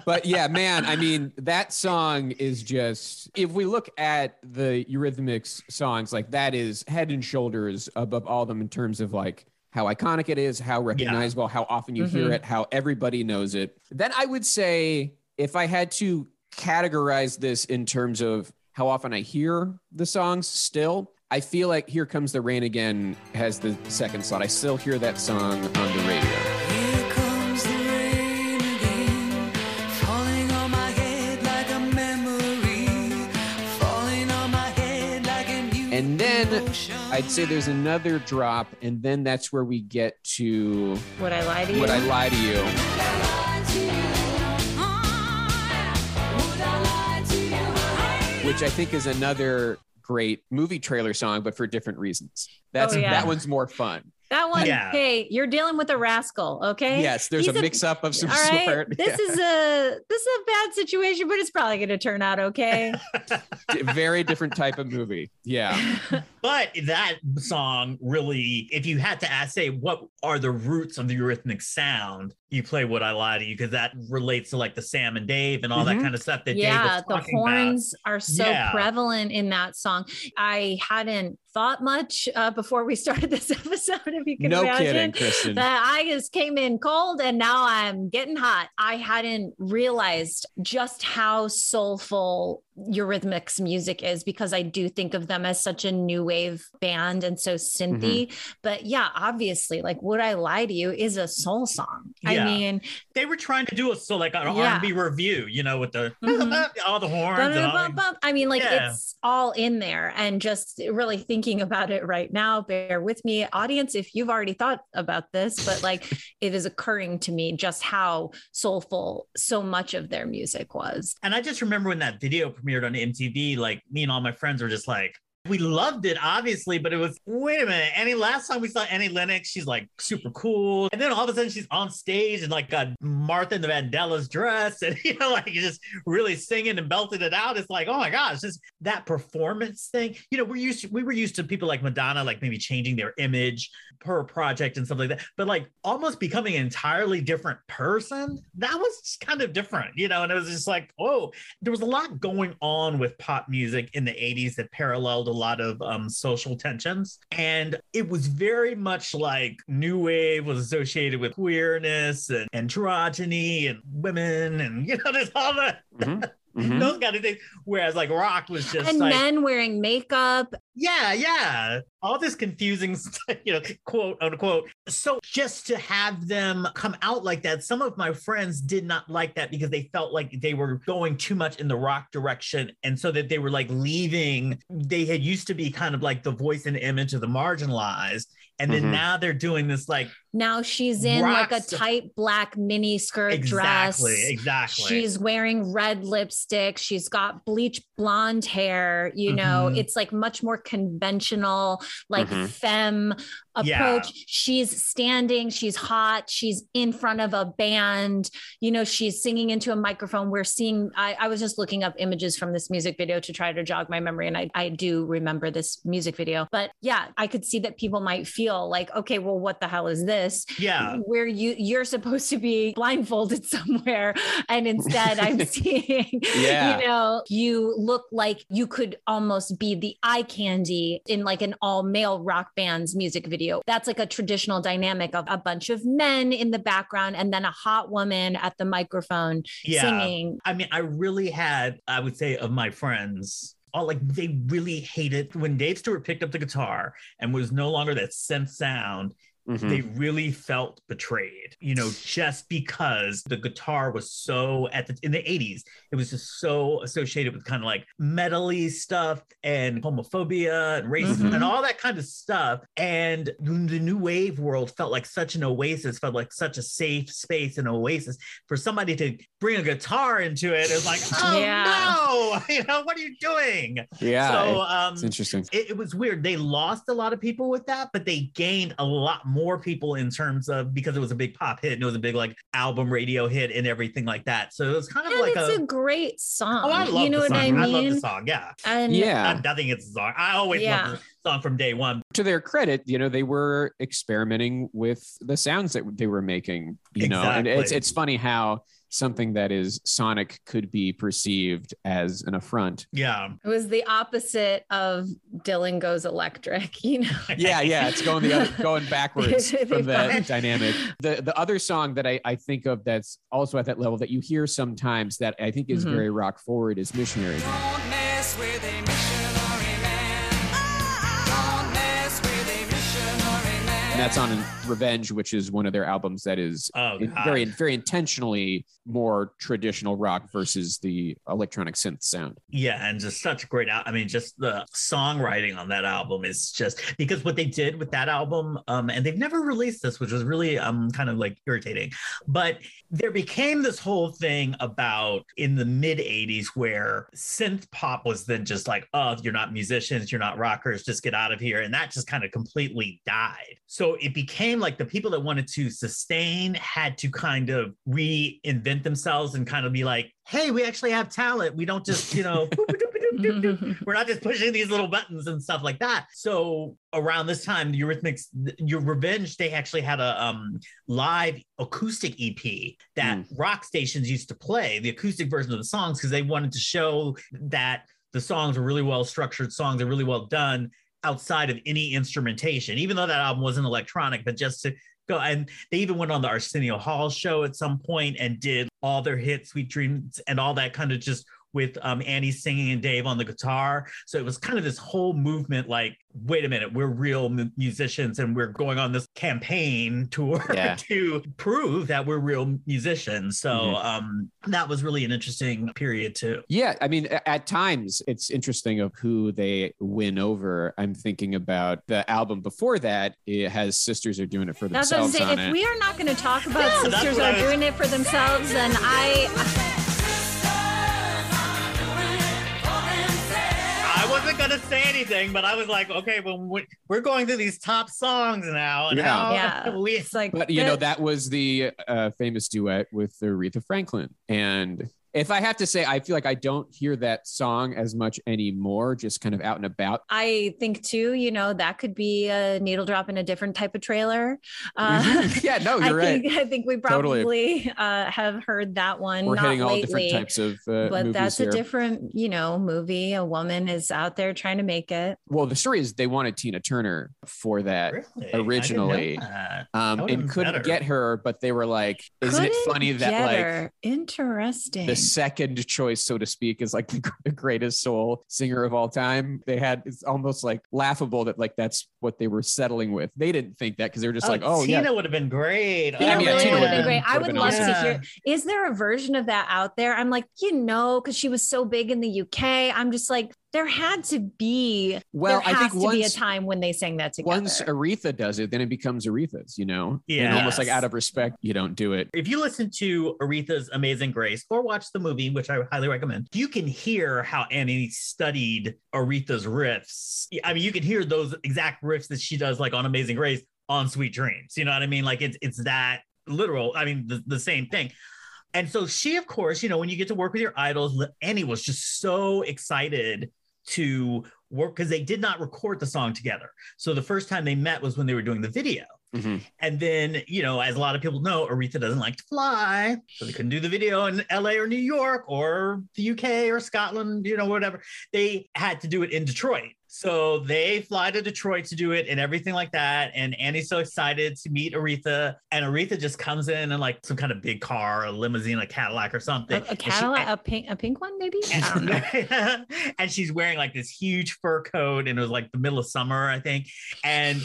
but yeah, man, I mean, that song is just if we look at the Eurythmics songs, like that is head and shoulders above all of them in terms of like how iconic it is, how recognizable, how often you hear Mhm. it, how everybody knows it. Then I would say if I had to categorize this in terms of how often I hear the songs still, I feel like Here Comes the Rain Again has the second slot. I still hear that song on the radio. Then. I'd say there's another drop, and then that's where we get to Would I lie to you? Would I Lie to You, which I think is another great movie trailer song, but for different reasons. That's Oh, yeah. that one's more fun. That one. Yeah. Hey, you're dealing with a rascal. Okay. Yes, there's He's a mix up of some All right. sort. This is a this is a bad situation, but it's probably going to turn out okay. Very different type of movie. Yeah. But that song really, if you had to ask, say, what are the roots of the Eurythmic sound, you play Would I Lie to You, because that relates to like the Sam and Dave and all Mhm. that kind of stuff that Dave yeah, was the talking about. horns are so Yeah. prevalent in that song. I hadn't thought much uh, before we started this episode. If you can No imagine. kidding, Kristen. that I just came in cold and now I'm getting hot. I hadn't realized just how soulful Eurythmics music is because I do think of them as such a new wave band and so synthy. Mm-hmm. But yeah, obviously, like Would I Lie to You is a soul song. I mean, They were trying to do a so like an Yeah. R&B review, you know, with the Mhm. all the horns. and all Bum, bum, bum. I mean, like Yeah. it's all in there. And just really thinking about it right now, bear with me, audience, if you've already thought about this, but like it is occurring to me just how soulful so much of their music was. And I just remember when that video premiered on MTV, like me and all my friends were just like, we loved it, obviously, but it was wait a minute. Annie, last time we saw Annie Lennox, she's like super cool. And then all of a sudden she's on stage and like got Martha and the Vandellas dress and you know, like just really singing and belting it out. It's like, oh my gosh, just that performance thing. You know, we're used to, we were used to people like Madonna, like maybe changing their image per project and stuff like that, but like almost becoming an entirely different person. That was kind of different, you know, and it was just like, oh, there was a lot going on with pop music in the 80s that paralleled lot of um, social tensions. And it was very much like New Wave was associated with queerness and androgyny and women and, you know, there's all the, Mhm. Mhm. those kind of things. Whereas like rock was just and like, men wearing makeup. yeah, yeah. All this confusing, stuff, you know, quote unquote. So just to have them come out like that, some of my friends did not like that because they felt like they were going too much in the rock direction. And so that they were like leaving, they had used to be kind of like the voice and image of the marginalized. And then Mhm. now they're doing this like Now she's in like a tight black mini skirt exactly, dress. exactly. She's wearing red lipstick. She's got bleach blonde hair. You know, Mhm. it's like much more conventional, like Mhm. femme Yeah. approach. She's standing, she's hot, she's in front of a band, you know, she's singing into a microphone. We're seeing, I, I was just looking up images from this music video to try to jog my memory. And I, I do remember this music video. But yeah, I could see that people might feel like, okay, well, what the hell is this? Yeah. Where you you're supposed to be blindfolded somewhere. And instead I'm seeing, Yeah. you know, you look like you could almost be the eye candy in like an all male rock band's music video. That's like a traditional dynamic of a bunch of men in the background and then a hot woman at the microphone Yeah. singing. I mean, I really had, I would say, of my friends, all like they really hated when Dave Stewart picked up the guitar and was no longer that synth sound. Mhm. They really felt betrayed, you know, just because the guitar was so at the in the 80s, it was just so associated with kind of like metally stuff and homophobia and racism Mhm. and all that kind of stuff. And the new wave world felt like such an oasis, felt like such a safe space and oasis for somebody to bring a guitar into it. It's like, oh Yeah. no, you know, what are you doing? yeah, so um it's interesting. it, it was weird. They lost a lot of people with that, but they gained a lot more people in terms of because it was a big pop hit and it was a big like album radio hit and everything like that. So it was kind of And like it's a. a, great song. Oh, I love you know the song. I I, mean? love the song. Yeah. And Yeah. Not- Nothing against the song. I always Yeah. love the song from day one. to their credit, you know, they were experimenting with the sounds that they were making, you know, and it's it's funny how something that is sonic could be perceived as an affront. Yeah. it was the opposite of Dylan Goes Electric, you know? Yeah, yeah, it's going the other, going backwards from that dynamic. The the other song that I, I think of that's also at that level that you hear sometimes that I think is Mhm. very rock forward is missionary. Don't mess with a missionary man. Ah, ah, ah. Don't mess with a missionary man. And that's on Revenge, which is one of their albums that is Oh, very very intentionally more traditional rock versus the electronic synth sound. Yeah, and just such a great al- I mean, just the songwriting on that album is just because what they did with that album, um, and they've never released this, which was really um kind of like irritating. But there became this whole thing about in the mid 80s where synth pop was then just like, oh, you're not musicians, you're not rockers, just get out of here. And that just kind of completely died. So it became like the people that wanted to sustain had to kind of reinvent themselves and kind of be like, hey, we actually have talent. We don't just, you know, we're not just pushing these little buttons and stuff like that. So around this time, the Eurythmics, your Revenge, they actually had a um, live acoustic EP that rock stations used to play, the acoustic version of the songs, because they wanted to show that the songs were really well structured songs, are really well done outside of any instrumentation, even though that album wasn't electronic, but just to go and they even went on the Arsenio Hall show at some point and did all their hits, Sweet Dreams, and all that kind of just with um, Annie singing and Dave on the guitar. So it was kind of this whole movement like, wait a minute, we're real mu- musicians and we're going on this campaign tour Yeah. to prove that we're real musicians. So Mhm. um, that was really an interesting period too. Yeah, I mean, at times it's interesting of who they win over. I'm thinking about the album before that. It has sisters are doing it for That's what I'm themselves saying. on If it. we are not going to talk about Yeah, that's sisters are was- doing it for themselves, then I I say anything, but I was like, okay, well, we- we're going through these top songs now, and Yeah. how Yeah. we it's like But you know, that- that was the uh, famous duet with Aretha Franklin. And if I have to say, I feel like I don't hear that song as much anymore, just kind of out and about. I think too, you know, that could be a needle drop in a different type of trailer. Uh, yeah, no, you're right. think I think we Totally. probably uh, have heard that one. We're not hitting all lately, different types of uh, but that's here. a different, you know, movie. A woman is out there trying to make it. well, the story is they wanted Tina Turner for that. Really? I didn't know originally. that. Um, That and couldn't better. get her, but they were like, "Isn't it Couldn't funny that get like her. interesting? The second choice, so to speak, is like the, the greatest soul singer of all time. They had it's almost like laughable that like that's what they were settling with. They didn't think that because they were just oh, like, oh Tina yeah, would have been great. Tina oh, I mean, really Tina would have been would've great. I would've would been love awesome. to hear. Is there a version of that out there? I'm like, you know, because she was so big in the UK. I'm just like, there had to be Well, there I has think to be a time when they sang that together. Once Aretha does it, then it becomes Aretha's, you know? And almost like out of respect, you don't do it. If you listen to Aretha's Amazing Grace or watch the movie, which I highly recommend, you can hear how Annie studied Aretha's riffs. I mean, you can hear those exact riffs that she does, like on Amazing Grace, on Sweet Dreams. You know what I mean? Like it's it's that literal. I mean, the, the same thing. And so she, of course, you know, when you get to work with your idols, Annie was just so excited to work because they did not record the song together. So the first time they met was when they were doing the video. Mhm. And then, you know, as a lot of people know, Aretha doesn't like to fly. So they couldn't do the video in LA or New York or the UK or Scotland, you know, whatever. They had to do it in Detroit. So they fly to Detroit to do it and everything like that. And Annie's so excited to meet Aretha. And Aretha just comes in in like some kind of big car, a limousine, a Cadillac or something. a, a And she- Cadillac, a pink, a pink one, maybe. I don't know. and she's wearing like this huge fur coat and it was like the middle of summer i think and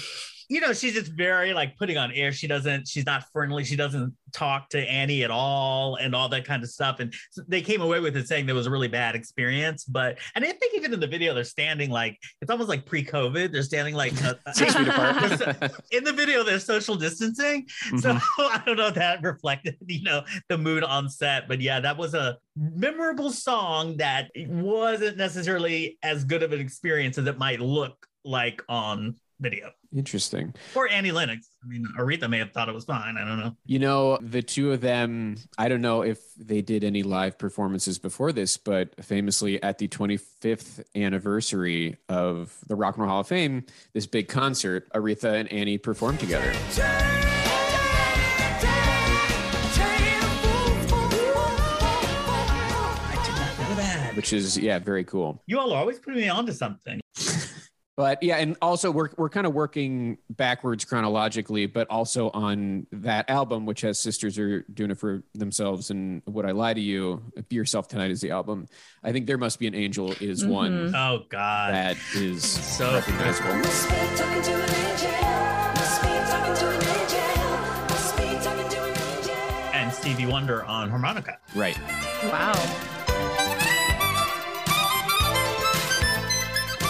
you know she's just very like putting on air she doesn't she's not friendly she doesn't talk to annie at all and all that kind of stuff and so they came away with it saying there was a really bad experience but and i think even in the video they're standing like it's almost like pre-covid they're standing like uh, Six feet apart. in the video there's social distancing so Mhm. I don't know if that reflected, you know, the mood on set. But yeah, that was a memorable song that wasn't necessarily as good of an experience as it might look like on video. Interesting. Or Annie Lennox. I mean, Aretha may have thought it was fine. I don't know. You know, the two of them, I don't know if they did any live performances before this, but famously at the 25th anniversary of the Rock and Roll Hall of Fame, this big concert, Aretha and Annie performed together. I did not know that. Which is, yeah, very cool. You all are always putting me onto something. But yeah, and also we're we're kind of working backwards chronologically, but also on that album, which has sisters are doing it for themselves, and Would I Lie to You? Be Yourself Tonight is the album. I think there must be an angel is mm-hmm. one Oh God. that is So recognizable. and Stevie Wonder on harmonica. Right. wow.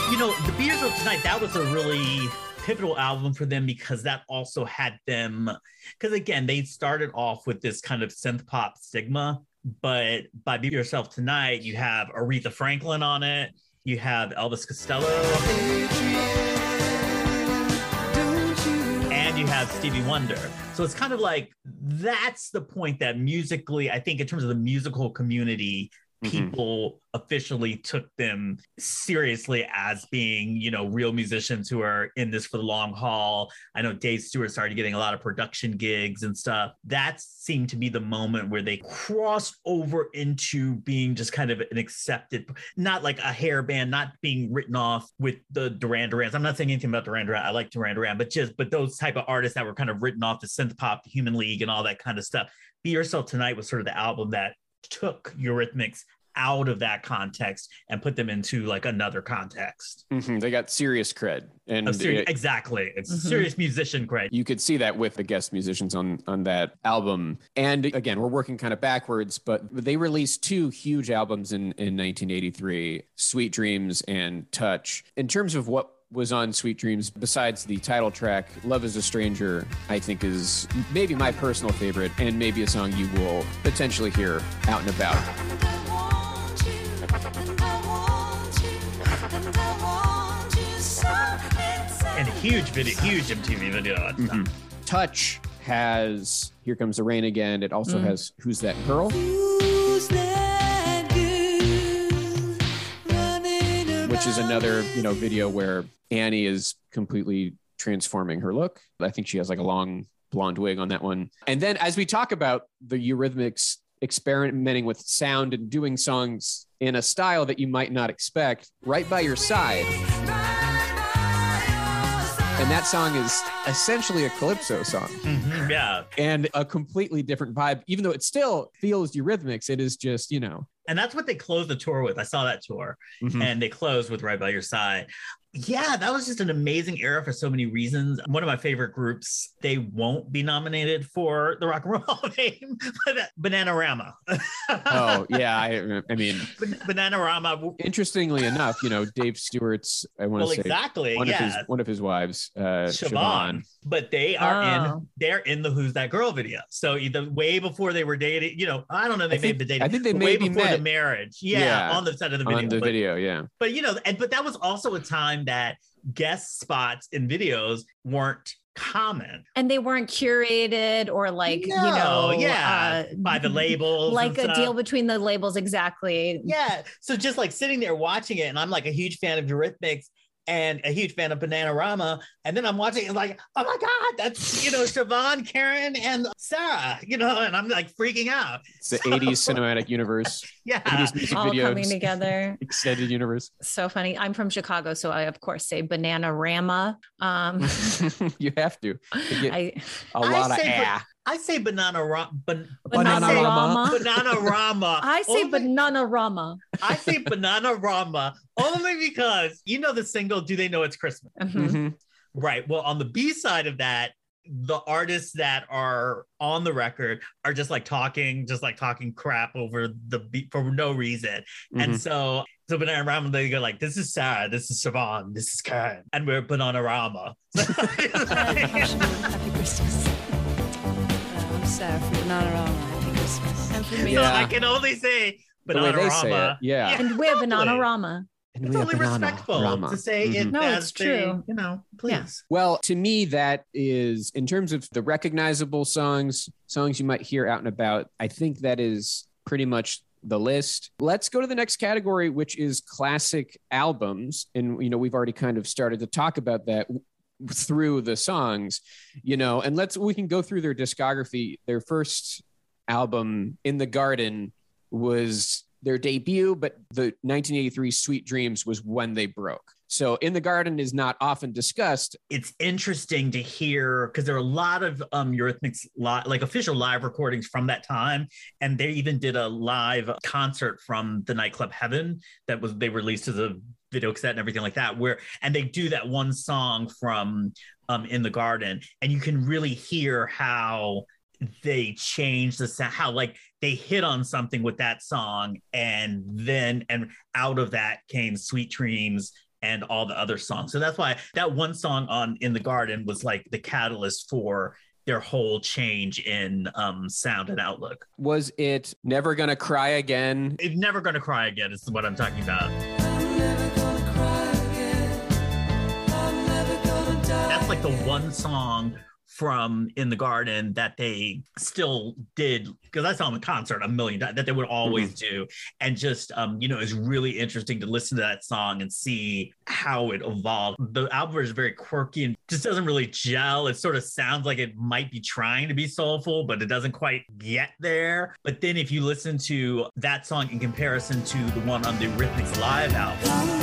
You know, the Be Yourself Tonight, that was a really pivotal album for them because that also had them, because again, they started off with this kind of synth pop stigma, but by Be Yourself Tonight, you have Aretha Franklin on it, you have Elvis Costello, and you have Stevie Wonder. So it's kind of like that's the point that musically, I think, in terms of the musical community, Mhm. people officially took them seriously as being, you know, real musicians who are in this for the long haul. I know Dave Stewart started getting a lot of production gigs and stuff. That seemed to be the moment where they crossed over into being just kind of an accepted, not like a hair band, not being written off with the Duran Durans. I'm not saying anything about Duran Duran. I like Duran Duran, but just but those type of artists that were kind of written off the synth pop, the Human League, and all that kind of stuff. Be Yourself Tonight was sort of the album that took Eurythmics out of that context and put them into like another context. Mhm. They got serious cred, and Of seri- it- exactly. It's Mhm. serious musician cred. you could see that with the guest musicians on on that album. And again, we're working kind of backwards, but they released two huge albums in in 1983, Sweet Dreams and Touch. In terms of what was on Sweet Dreams besides the title track, Love is a Stranger, I think is maybe my personal favorite and maybe a song you will potentially hear out and about. And huge video, huge MTV video at the time. Touch has Here Comes the Rain Again. It also mm. has Who's That Girl? Which is another you know video where Annie is completely transforming her look. I think she has like a long blonde wig on that one. And then as we talk about the Eurythmics experimenting with sound and doing songs in a style that you might not expect, right by your side. And that song is essentially a calypso song Mhm, Yeah. and a completely different vibe, even though it still feels Eurythmics. It is just, you know, And that's what they closed the tour with. I saw that tour Mhm. and they closed with Right by Your Side. yeah, that was just an amazing era for so many reasons. One of my favorite groups, they won't be nominated for the Rock and Roll Hall of Fame, but Bananarama. Oh yeah, I, I mean, Ban- Bananarama. interestingly enough, you know, Dave Stewart's. I want to Well, say exactly. one yeah. of his one of his wives, uh, Siobhan, Siobhan. But they are in Oh. they're in the Who's That Girl video. So either way before they were dating, you know, I don't know, they think- made the dating. I think they but way before met. the marriage. Yeah, Yeah, on the side of the video. on the but, video. Yeah, but you know, and but that was also a time that guest spots in videos weren't common. And they weren't curated or like, you know, yeah, uh, by the labels. like a stuff. deal between the labels. Exactly. Yeah. So just like sitting there watching it, and I'm like a huge fan of Eurythmics and a huge fan of Bananarama. And then I'm watching it like, oh my God, that's, you know, Siobhan, Karen, and Sarah, you know, and I'm like freaking out. it's the '80s cinematic universe, Yeah. 80s music All video coming together. extended universe. So funny. I'm from Chicago, so I of course say banana rama. Um, you have to. get I a I lot of say, but- ah. I say banana ra- ban- banana I say rama. banana rama. I say Only- banana rama. I say banana rama only because you know the single "Do They Know It's Christmas?" Mhm. Mhm. Right. Well, on the B side of that, the artists that are on the record are just like talking, just like talking crap over the beat for no reason. Mhm. And so, so Banana Rama, they go like, "This is Sarah, this is Siobhan, this is Karen, and we're Banana Rama." Happy Christmas. Uh, I'm Sarah from Bananarama. Happy Christmas. And for me, So Yeah. I can only say the way Banana they say it. Rama. Yeah. And we're banana totally. rama. And It's we only respectful rama. to say it. Mhm. No, as it's they, true. You know, Yeah. please. Well, to me, that is in terms of the recognizable songs, songs you might hear out and about. I think that is pretty much the list. Let's go to the next category, which is classic albums. And, you know, we've already kind of started to talk about that w- through the songs, you know, and let's, we can go through their discography. Their first album, In the Garden, was their debut, but the 1983 Sweet Dreams was when they broke. So In the Garden is not often discussed. it's interesting to hear because there are a lot of um Eurythmics li- like official live recordings from that time, and they even did a live concert from the nightclub Heaven that was they released as a video cassette and everything like that. Where and they do that one song from um in the garden, and you can really hear how they change the sound how like they hit on something with that song and then and out of that came sweet dreams and all the other songs. So that's why that one song on In the Garden was like the catalyst for their whole change in um, sound and outlook. Was it Never Gonna Cry Again? It's never gonna cry again is what I'm talking about. Gonna die. That's like the one song from In the Garden that they still did because I saw them in concert a million times that they would always do, and just um, you know, it's really interesting to listen to that song and see how it evolved. The album is very quirky and just doesn't really gel. It sort of sounds like it might be trying to be soulful, but it doesn't quite get there. But then if you listen to that song in comparison to the one on the Eurythmics live album.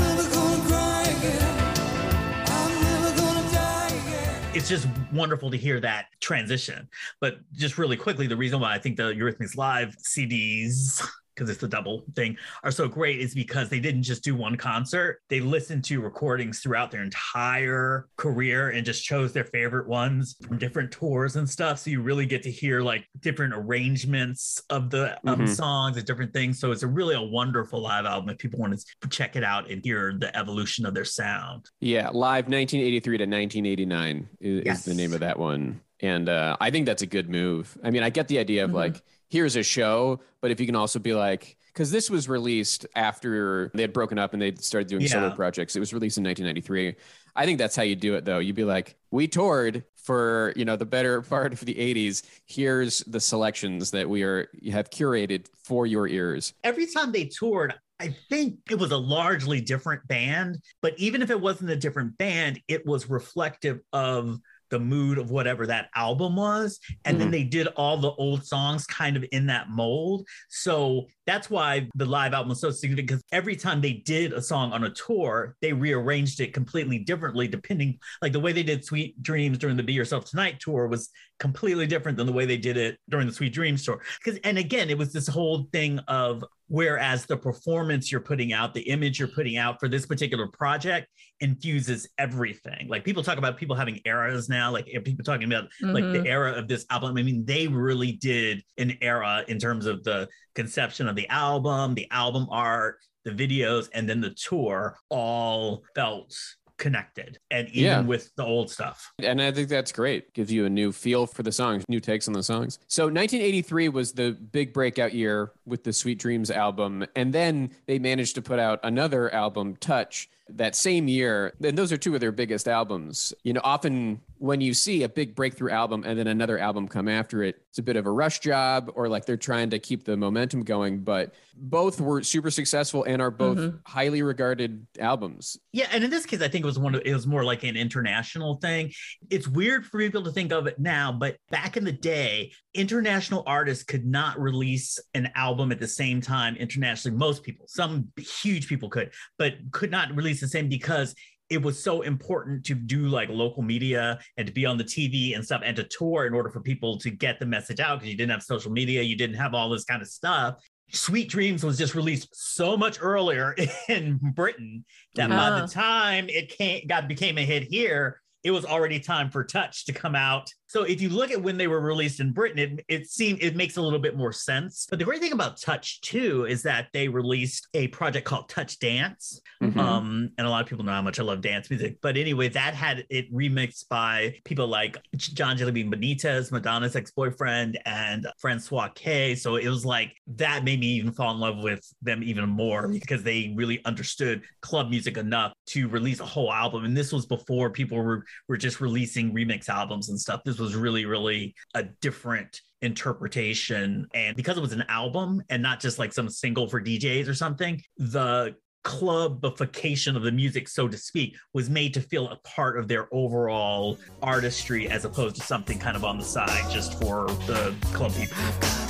It's just wonderful to hear that transition. But just really quickly, the reason why I think the Eurythmics Live CDs, because it's the double thing, are so great is because they didn't just do one concert. They listened to recordings throughout their entire career and just chose their favorite ones from different tours and stuff. So you really get to hear like different arrangements of the um, Mhm. songs and different things. So it's a really a wonderful live album if people want to check it out and hear the evolution of their sound. Yeah, live 1983 to 1989 is, Yes. is the name of that one. And uh, I think that's a good move. I mean, I get the idea of Mhm. like, here's a show, but if you can also be like, because this was released after they had broken up and they started doing solo projects. It was released in 1993. I think that's how you do it, though. You'd be like, we toured for you know the better part of the 80s. Here's the selections that we are you have curated for your ears. every time they toured, I think it was a largely different band. But even if it wasn't a different band, it was reflective of the mood of whatever that album was. And then mm-hmm. they did all the old songs kind of in that mold. So that's why the live album was so significant because every time they did a song on a tour, they rearranged it completely differently, depending like the way they did Sweet Dreams during the Be Yourself Tonight tour was completely different than the way they did it during the Sweet Dreams tour. Because and again, it was this whole thing of whereas the performance you're putting out, the image you're putting out for this particular project infuses everything. Like people talk about people having eras now, like people talking about like Mhm. the era of this album. I mean, they really did an era in terms of the conception of the album, the album art, the videos, and then the tour all felt connected. And even Yeah. with the old stuff. And I think that's great. Gives you a new feel for the songs, new takes on the songs. So 1983 was the big breakout year with the Sweet Dreams album. And then they managed to put out another album, Touch, that same year. And those are two of their biggest albums. You know, often when you see a big breakthrough album and then another album come after it, it's a bit of a rush job or like they're trying to keep the momentum going. But both were super successful and are both Mhm. highly regarded albums. Yeah, and in this case, I think it was one of it was more like an international thing. It's weird for people to think of it now, but back in the day, international artists could not release an album at the same time internationally. Most people, some huge people could, but could not release the same because it was so important to do like local media and to be on the TV and stuff and to tour in order for people to get the message out because you didn't have social media, you didn't have all this kind of stuff. Sweet Dreams was just released so much earlier in Britain that by the uh-huh. time it came, got became a hit here, it was already time for Touch to come out. So if you look at when they were released in Britain, it, it seemed it makes a little bit more sense. But the great thing about Touch too is that they released a project called Touch Dance. Mhm. Um, and a lot of people know how much I love dance music. But anyway, that had it remixed by people like John Jellybean Benitez, Madonna's ex-boyfriend, and Francois K. So it was like that made me even fall in love with them even more because they really understood club music enough to release a whole album. And this was before people were were just releasing remix albums and stuff. This was really, really a different interpretation. And because it was an album and not just like some single for DJs or something, the clubification of the music, so to speak, was made to feel a part of their overall artistry as opposed to something kind of on the side just for the club people.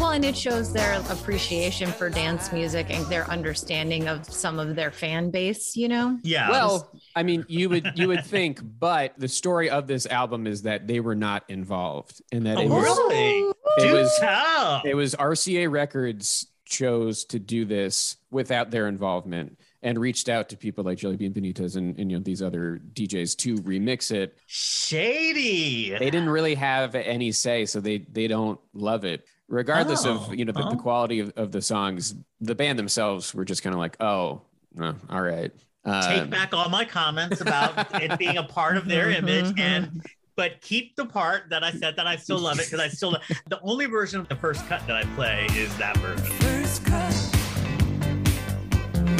Well, and it shows their appreciation for dance music and their understanding of some of their fan base, you know? Yeah. Well, I mean, you would you would think, but the story of this album is that they were not involved, and that Oh, it was really? it Do was tell. it was RCA Records chose to do this without their involvement and reached out to people like Jellybean Benitez and, and you know these other DJs to remix it. Shady. They didn't really have any say, so they they don't love it. Regardless Oh, of you know the, oh. the quality of, of the songs, the band themselves were just kind of like, oh, uh, all right. take Um, back all my comments about it being a part of their image Mhm. and but keep the part that I said that I still love it because I still the only version of the first cut that I play is that version. First cut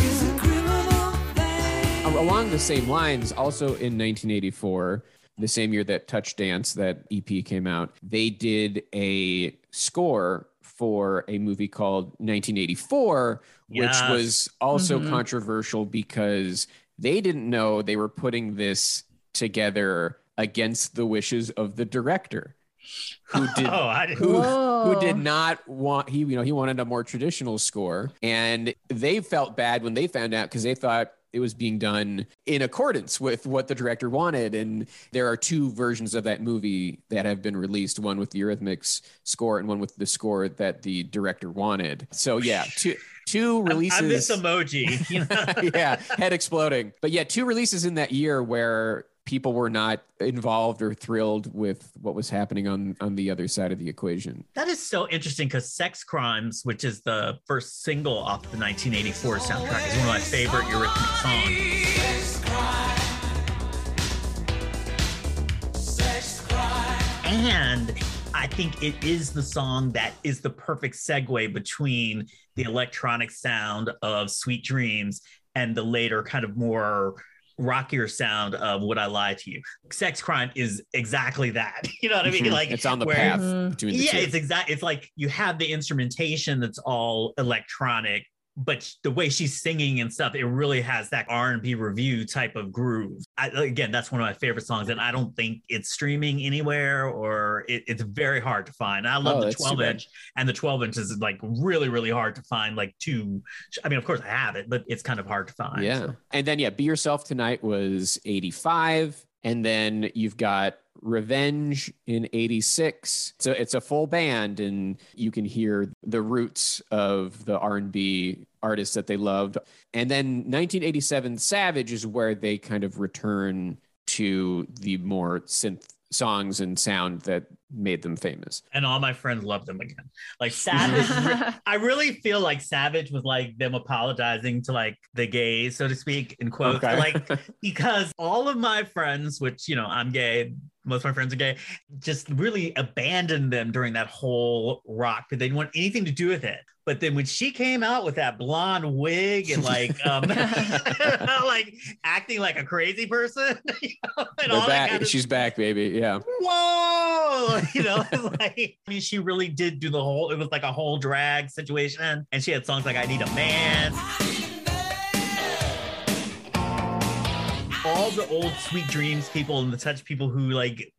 is a criminal thing. along the same lines, also in 1984, the same year that Touch Dance, that EP came out, they did a score for a movie called 1984, which was also Mhm. controversial because they didn't know they were putting this together against the wishes of the director. Who did oh, I didn't. who, who did not want he you know he wanted a more traditional score and they felt bad when they found out because they thought it was being done in accordance with what the director wanted and there are two versions of that movie that have been released one with the Eurythmics score and one with the score that the director wanted so yeah two two releases I'm this emoji. You know? yeah, head exploding. But yeah, two releases in that year where people were not involved or thrilled with what was happening on on the other side of the equation. That is so interesting because Sex Crimes, which is the first single off the 1984 soundtrack, is one of my favorite Eurythmic songs. And I think it is the song that is the perfect segue between the electronic sound of Sweet Dreams and the later kind of more rockier sound of Would I Lie to You. Sex Crime is exactly that. You know what I mean? Mhm. Like it's on the where- path Mhm. between the yeah, two. it's exact. It's like you have the instrumentation that's all electronic, but the way she's singing and stuff, it really has that R&B review type of groove. I, again, that's one of my favorite songs, and I don't think it's streaming anywhere or it, it's very hard to find. I love Oh, the 12 inch, and the 12 inch is like really, really hard to find. Like two, I mean, of course I have it, but it's kind of hard to find. Yeah. so. And then, yeah, Be Yourself Tonight was 85. And then you've got Revenge in 86. So it's a full band and you can hear the roots of the R&B artists that they loved. And then 1987 Savage is where they kind of return to the more synth songs and sound that made them famous. And all my friends love them again. Like Savage, I really feel like Savage was like them apologizing to like the gays, so to speak, in quotes. Okay. Like because all of my friends, which you know, I'm gay, most of my friends are gay, just really abandoned them during that whole rock, but they didn't want anything to do with it. But then when she came out with that blonde wig and like um like acting like a crazy person, you know, and all that kind of She's back, baby. Yeah. whoa you know like i mean she really did do the whole it was like a whole drag situation and she had songs like i need a man the old sweet dreams people and the touch people who like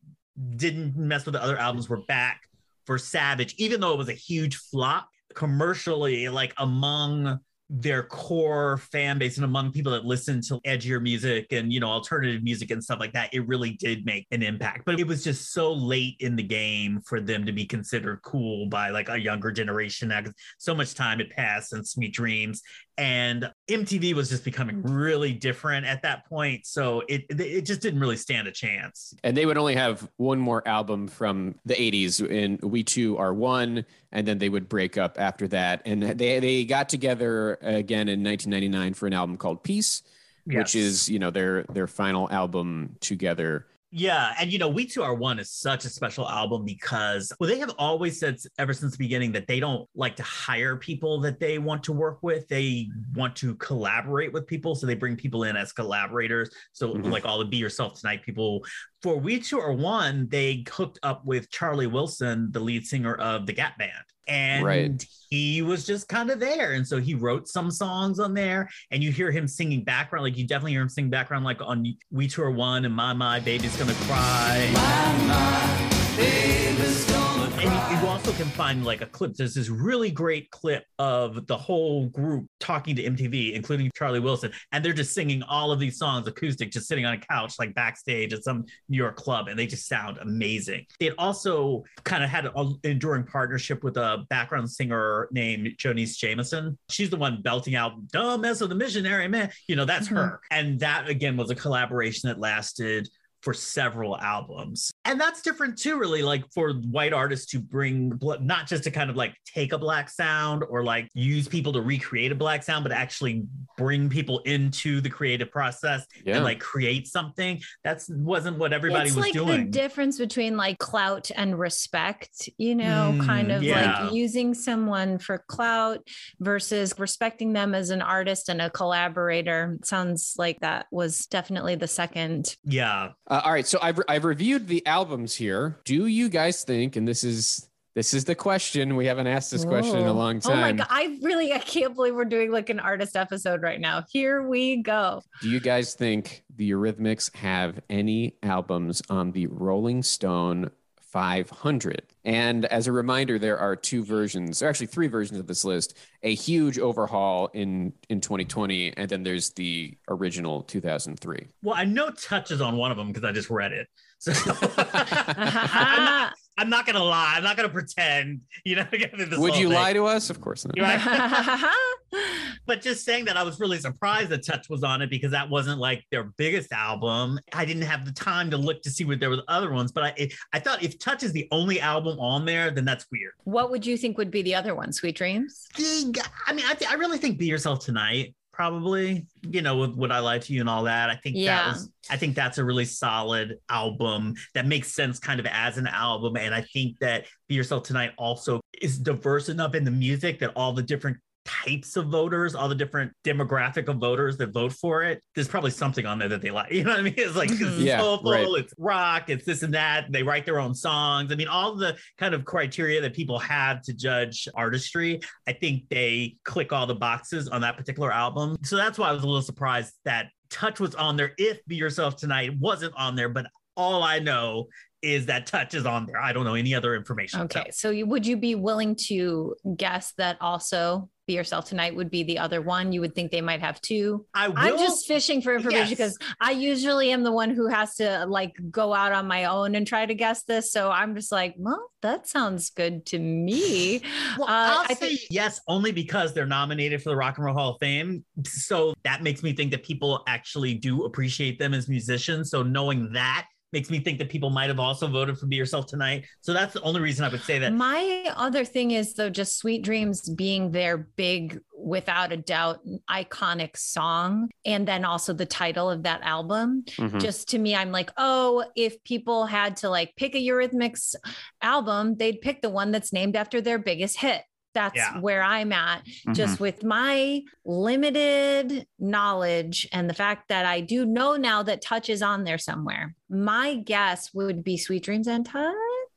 didn't mess with the other albums were back for savage even though it was a huge flop commercially like among their core fan base and among people that listen to edgier music and you know alternative music and stuff like that it really did make an impact. But it was just so late in the game for them to be considered cool by like a younger generation now so much time had passed since sweet dreams. And mtv was just becoming really different at that point. So it it just didn't really stand a chance. And they would only have one more album from the 80s in We Two Are One, and then they would break up after that. And they, they got together again in 1999 for an album called Peace, which is, you know, their their final album together. Yeah, and you know, We Two Are One is such a special album because well, they have always said ever since the beginning that they don't like to hire people that they want to work with. They want to collaborate with people, so they bring people in as collaborators. So Mhm. like all the Be Yourself Tonight people. For We Two Are One, they hooked up with Charlie Wilson, the lead singer of the Gap Band. And Right. he was just kind of there. And so he wrote some songs on there, and you hear him singing background. Like you definitely hear him sing background, like on We Too Are One and My My Baby's Gonna Cry. And you, also can find like a clip. There's this really great clip of the whole group talking to MTV, including Charlie Wilson, and they're just singing all of these songs acoustic, just sitting on a couch, like backstage at some New York club, and they just sound amazing. It also kind of had an enduring partnership with a background singer named Joniece Jamison. She's the one belting out "Don't mess with the missionary man." You know, that's mm-hmm. her, and that again was a collaboration that lasted for several albums. And that's different too, really, like for white artists to bring not just to kind of like take a black sound or like use people to recreate a black sound, but actually bring people into the creative process Yeah. and like create something. That's wasn't what everybody it's was like the doing. difference between like clout and respect, you know, kind Mm, of yeah. like using someone for clout versus respecting them as an artist and a collaborator. Sounds like that was definitely the second. yeah. Uh, all right, so I've I've reviewed the albums here. Do you guys think? And this is this is the question. We haven't asked this question in a long Oh my time. god, I really I can't believe we're doing like an artist episode right now. Here we go. Do you guys think the Eurythmics have any albums on the Rolling Stone 500? And as a reminder, there are two versions, there are actually three versions of this list. A huge overhaul in in 2020, and then there's the original 2003. Well, I know touches on one of them because I just read it. So I'm, not, I'm not gonna lie. I'm not gonna pretend. You know, this Would you thing. lie to us? Of course not. Right. but just saying that I was really surprised that Touch was on it because that wasn't like their biggest album. I didn't have the time to look to see what there was other ones, but I it, I thought if Touch is the only album on there, then that's weird. what would you think would be the other one? Sweet Dreams? I mean, I, th- I really think Be Yourself Tonight. Probably, you know, with Would I Lie to You and all that. I think that was, I think that's a really solid album that makes sense kind of as an album. And I think that Be Yourself Tonight also is diverse enough in the music that all the different types of voters, all the different demographic of voters that vote for it, there's probably something on there that they like. You know what I mean? It's like it's Mhm. Yeah, soulful, right. it's rock, it's this and that. They write their own songs. I mean, all the kind of criteria that people have to judge artistry, I think they click all the boxes on that particular album. So that's why I was a little surprised that Touch was on there. If Be Yourself Tonight wasn't on there, but all I know is that Touch is on there. I don't know any other information. Okay. So- So you, would you be willing to guess that also Be Yourself Tonight would be the other one? You would think they might have two. I will. I'm just fishing for information Yes. because I usually am the one who has to like go out on my own and try to guess this. So I'm just like, well, that sounds good to me. Well, Uh, I'll I say yes, only because they're nominated for the Rock and Roll Hall of Fame. So that makes me think that people actually do appreciate them as musicians. So knowing that makes me think that people might have also voted for Be Yourself Tonight. So that's the only reason I would say that. My other thing is though, just Sweet Dreams being their big, without a doubt, iconic song, and then also the title of that album. Mhm. Just to me, I'm like, oh, if people had to like pick a Eurythmics album, they'd pick the one that's named after their biggest hit. That's Yeah. where I'm at. Just mm-hmm. with my limited knowledge and the fact that I do know now that Touch is on there somewhere, my guess would be Sweet Dreams and Touch.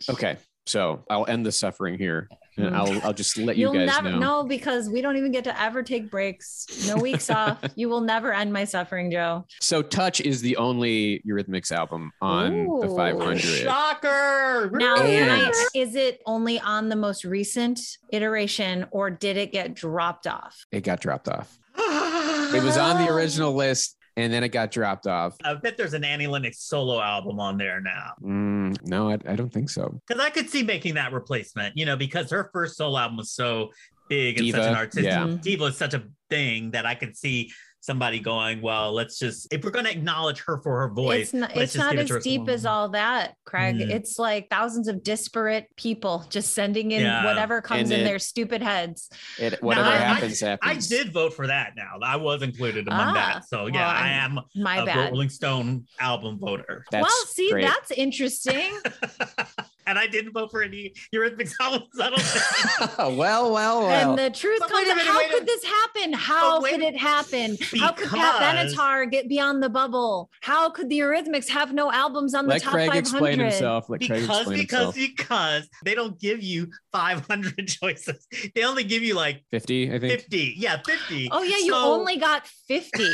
Okay, so I'll end the suffering here, and I'll I'll just let you Mm. You'll guys never know. know because we don't even get to ever take breaks. No weeks off. You will never end my suffering, Joe. So Touch is the only Eurythmics album on the 500. Shocker! Now, And- I- is it only on the most recent iteration or did it get dropped off? It got dropped off. It was on the original list, and then it got dropped off. I bet there's an Annie Lennox solo album on there now. Mm, no, I, I don't think so. Because I could see making that replacement, you know, because her first solo album was so big and such an artistic. yeah. Mhm. Diva is such a thing that I could see somebody going, well, let's just if we're going to acknowledge her for her voice, It's not, it's just not give it as deep as all that, Craig. Mm. It's like thousands of disparate people just sending in Yeah. whatever comes And in it- their stupid heads. It whatever I- I- happens I did vote for that. Now I was included among Ah, that, so yeah, well, I I'm- am My a bad. Rolling Stone album voter, That's well, see, great. that's interesting. and I didn't vote for any Eurythmics albums. I don't think. well, well, well. And the truth But comes wait a out. minute, How wait a- could this happen? How wait could a- it happen? How could Pat Because- Benatar get beyond the bubble? How could the Eurythmics have no albums on the Let top Craig 500? explain himself. Let Craig because explain because himself. because they don't give you 500 choices. They only give you like 50, I think. 50. Yeah, 50. Oh yeah, you only got 50.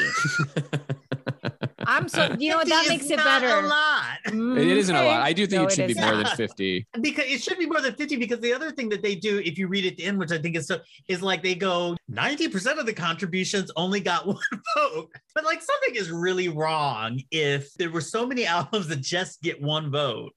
I'm so you know what 50 that is makes it better. A lot. It isn't a lot. I do think No, it should be more than 50. Because it should be more than 50 because the other thing that they do, if you read it in, which I think is so is like they go 90% of the contributions only got one vote. But like something is really wrong if there were so many albums that just get one vote.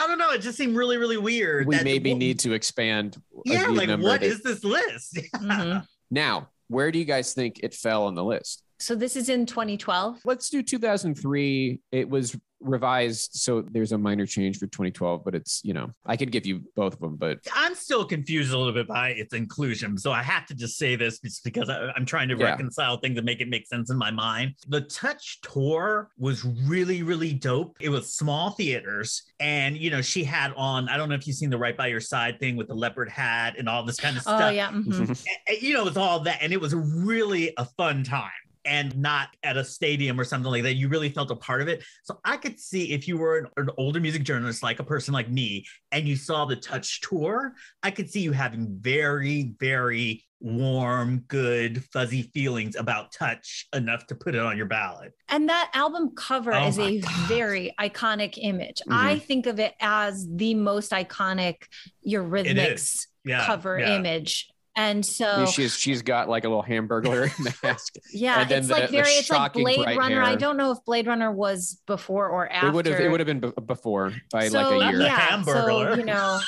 I don't know. It just seemed really, really weird. We that- maybe need to expand. Yeah, like number what that- is this list? Mhm. Now, where do you guys think it fell on the list? So this is in 2012. Let's do 2003. It was revised, so there's a minor change for 2012, but it's you know I could give you both of them, but I'm still confused a little bit by its inclusion. So I have to just say this just because I, I'm trying to Yeah. reconcile things and make it make sense in my mind. The Touch tour was really, really dope. It was small theaters. And, you know, she had on, I don't know if you've seen the Right By Your Side thing with the leopard hat and all this kind of stuff. Oh stuff. yeah. mhm. A- a- you know, it was all that. And it was really a fun time. And not at a stadium or something like that. You really felt a part of it. So I could see if you were an, an older music journalist, like a person like me, and you saw the Touch tour, I could see you having very, very warm, good, fuzzy feelings about Touch enough to put it on your ballot. And that album cover Oh is a God. Mm-hmm. very iconic image. I think of it as the most iconic Eurythmics Yeah. cover yeah. image. And so she's she's got like a little hamburger mask. yeah, and then it's the- like very it's like Blade bright Runner. I don't know if Blade Runner was before or after. It would have it would have been b- before by so, like a year. Yeah, so you know,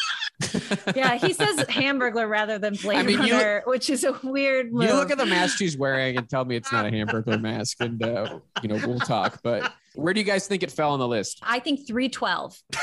yeah, he says hamburger rather than Blade I mean, you- Runner, which is a weird move. You look at the mask she's wearing and tell me it's not a hamburger mask, and uh, you know we'll talk. But where do you guys think it fell on the list? I think 312.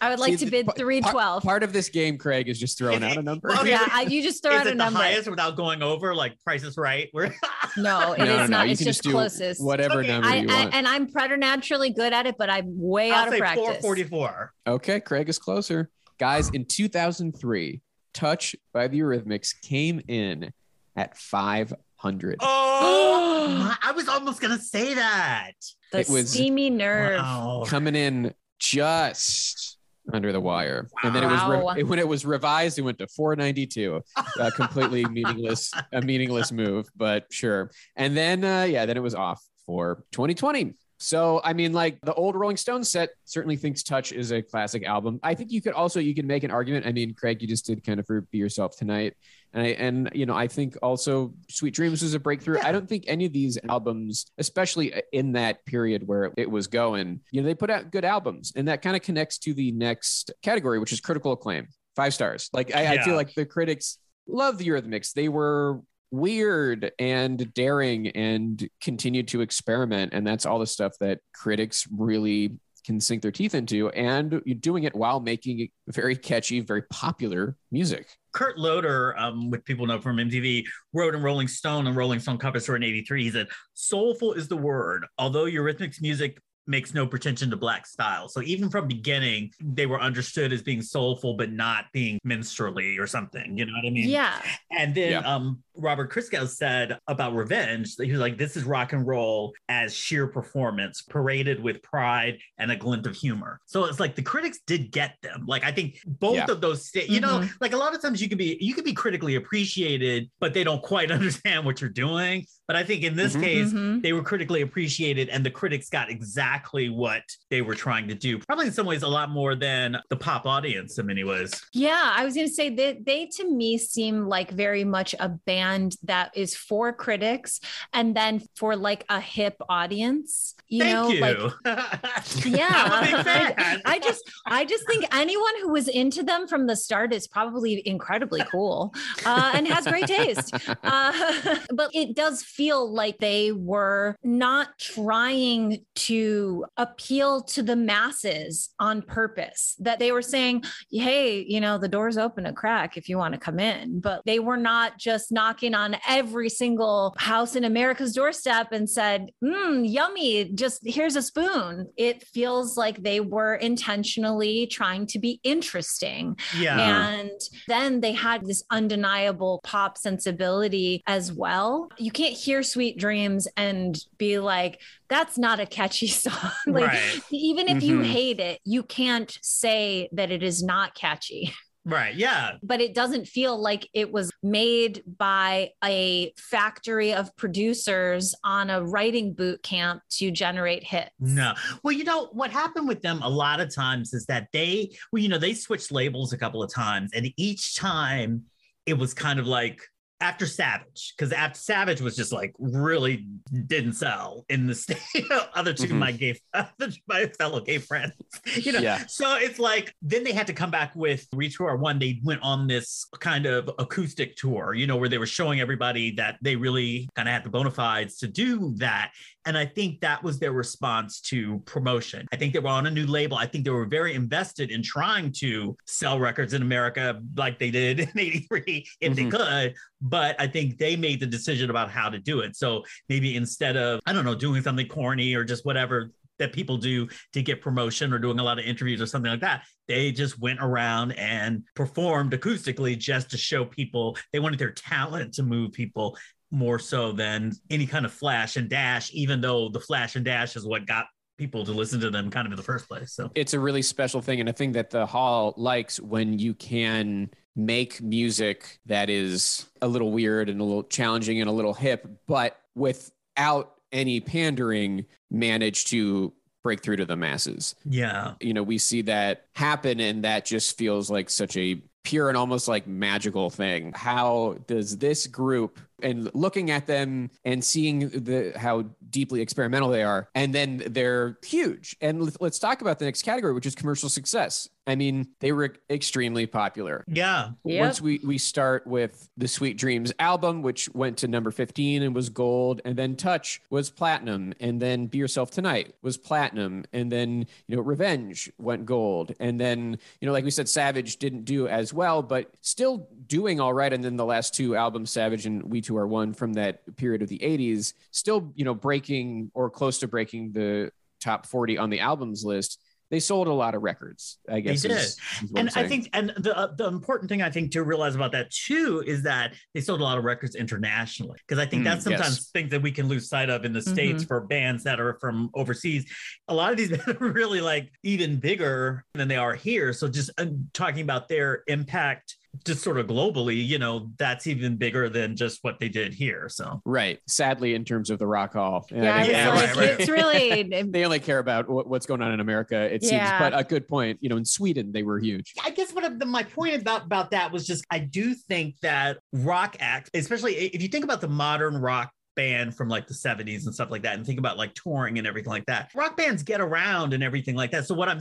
I would like See, to bid 312. Part of this game, Craig, is just throwing Is out it- a number. Oh, well, yeah, I, you just throw Is out a it the number. highest without going over, like Price is Right? Where No, it is no, no, no. not. You it's just just closest. whatever Okay. number I, you I, want. and I'm preternaturally good at it, but I'm way I'll out of say practice. 444. Okay, Craig is closer. Guys, in 2003, Touch by the Eurythmics came in at 500. Oh, I was almost gonna say that. The It was- steamy nerve. Wow. coming in just under the wire. And then it was Wow. re- when it was revised, it went to 492. Uh, completely meaningless, a meaningless move, but sure. And then uh, yeah, then it was off for 2020. So I mean, like the old Rolling Stones set certainly thinks Touch is a classic album. I think you could also you can make an argument. I mean, Craig, you just did kind of for Be Yourself tonight. And I, and you know, I think also Sweet Dreams was a breakthrough. I don't think any of these albums, especially in that period where it was going, you know, they put out good albums, and that kind of connects to the next category, which is critical acclaim, five stars. Like I, I feel like the critics love the Eurythmics. They were weird and daring and continued to experiment, and that's all the stuff that critics really can sink their teeth into, and you're doing it while making very catchy, very popular music. Kurt Loder, um, which people know from MTV, wrote in Rolling Stone and Rolling Stone cover story in 83. He said, Soulful is the word, although Eurythmics music makes no pretension to black style. So even from beginning, they were understood as being soulful, but not being minstrelly or something. You know what I mean? yeah. And then Yeah. um, Robert Christgau said about Revenge, that he was like, this is rock and roll as sheer performance, paraded with pride and a glint of humor. So it's like the critics did get them. Like I think both Yeah. of those, sta- you know, Mhm. like a lot of times you can be you could be critically appreciated, but they don't quite understand what you're doing. But I think in this Mhm. case, Mhm. they were critically appreciated and the critics got exactly what they were trying to do. Probably in some ways a lot more than the pop audience in many ways. Yeah, I was going to say that they to me seem like very much a band that is for critics and then for like a hip audience. You Thank know, you. like yeah, I'm a big fan. I, I just I just think anyone who was into them from the start is probably incredibly cool uh, and has great taste. Uh, but it does feel like they were not trying to appeal to the masses on purpose. That they were saying, "Hey, you know, the door's open a crack if you want to come in," but they were not just knocking on every single house in America's doorstep and said, "Hmm, yummy, just here's a spoon." It feels like they were intentionally trying to be interesting. yeah. And then they had this undeniable pop sensibility as well. You can't hear Sweet Dreams and be like, that's not a catchy song. like, Right. even if you Mhm. hate it, you can't say that it is not catchy. Right. Yeah. But it doesn't feel like it was made by a factory of producers on a writing boot camp to generate hits. No. Well, you know, what happened with them a lot of times is that they, well, you know, they switched labels a couple of times, and each time it was kind of like, after Savage, because after Savage was just like really didn't sell in the state. other to Mhm. my gay, my fellow gay friends, you know. Yeah. So it's like then they had to come back with We Too Are One. They went on this kind of acoustic tour, you know, where they were showing everybody that they really kind of had the bona fides to do that. And I think that was their response to promotion. I think they were on a new label. I think they were very invested in trying to sell records in America like they did in 83 if they Mhm. could. But I think they made the decision about how to do it. So maybe instead of, I don't know, doing something corny or just whatever that people do to get promotion or doing a lot of interviews or something like that, they just went around and performed acoustically just to show people they wanted their talent to move people more so than any kind of flash and dash, even though the flash and dash is what got people to listen to them kind of in the first place. So it's a really special thing and a thing that the hall likes when you can make music that is a little weird and a little challenging and a little hip but without any pandering manage to break through to the masses yeah. you know we see that happen and that just feels like such a pure and almost like magical thing how does this group and looking at them and seeing the how deeply experimental they are and then they're huge and let's- let's talk about the next category which is commercial success i mean they were extremely popular Yeah. Yep. once we we start with the Sweet Dreams album, which went to number 15 and was gold, and then Touch was platinum, and then Be Yourself Tonight was platinum, and then you know Revenge went gold, and then you know like we said, Savage didn't do as well, but still doing all right. And then the last two albums, Savage and We Two Are One, from that period of the 80s, still you know breaking or close to breaking the top 40 on the albums list they sold a lot of records. I guess They did. is- is and I'm I saying. think, and the uh, the important thing I think to realize about that too is that they sold a lot of records internationally because I think Mm, that's sometimes yes. things that we can lose sight of in the states for bands that are from overseas. A lot of these bands are really like even bigger than they are here. So just uh, talking about their impact, just sort of globally, you know, that's even bigger than just what they did here. So right. Sadly, in terms of the Rock Hall, Yeah, I was Yeah, like, right, right. it's really they only care about what, what's going on in America. It seems, Yeah. but a good point. You know, in Sweden they were huge. I guess what I- my point about about that was just I do think that rock acts, especially if you think about the modern rock band from like the 70s and stuff like that and think about like touring and everything like that rock bands get around and everything like that so what i'm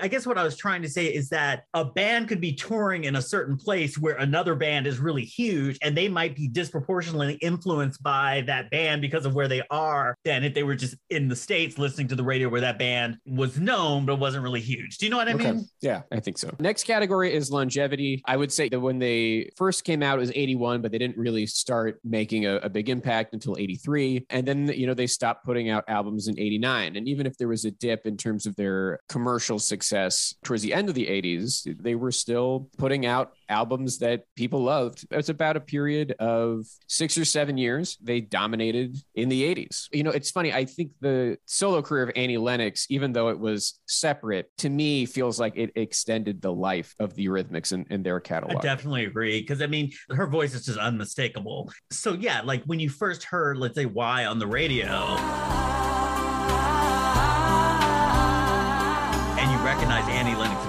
i guess what i was trying to say is that a band could be touring in a certain place where another band is really huge and they might be disproportionately influenced by that band because of where they are than if they were just in the states listening to the radio where that band was known but wasn't really huge do you know what i Okay. mean Yeah, I think so. Next category is longevity. I would say that when they first came out, it was 81, but they didn't really start making a, a big impact until 83. And then, you know, they stopped putting out albums in 89. And even if there was a dip in terms of their commercial success towards the end of the 80s, they were still putting out albums that people loved. It's about a period of six or seven years. They dominated in the 80s. You know, it's funny. I think the solo career of Annie Lennox, even though it was separate, to me feels like it extended the life of the Eurythmics in their catalog. I definitely agree because I mean her voice is just unmistakable. So yeah, like when you first heard, let's say, "Why" on the radio,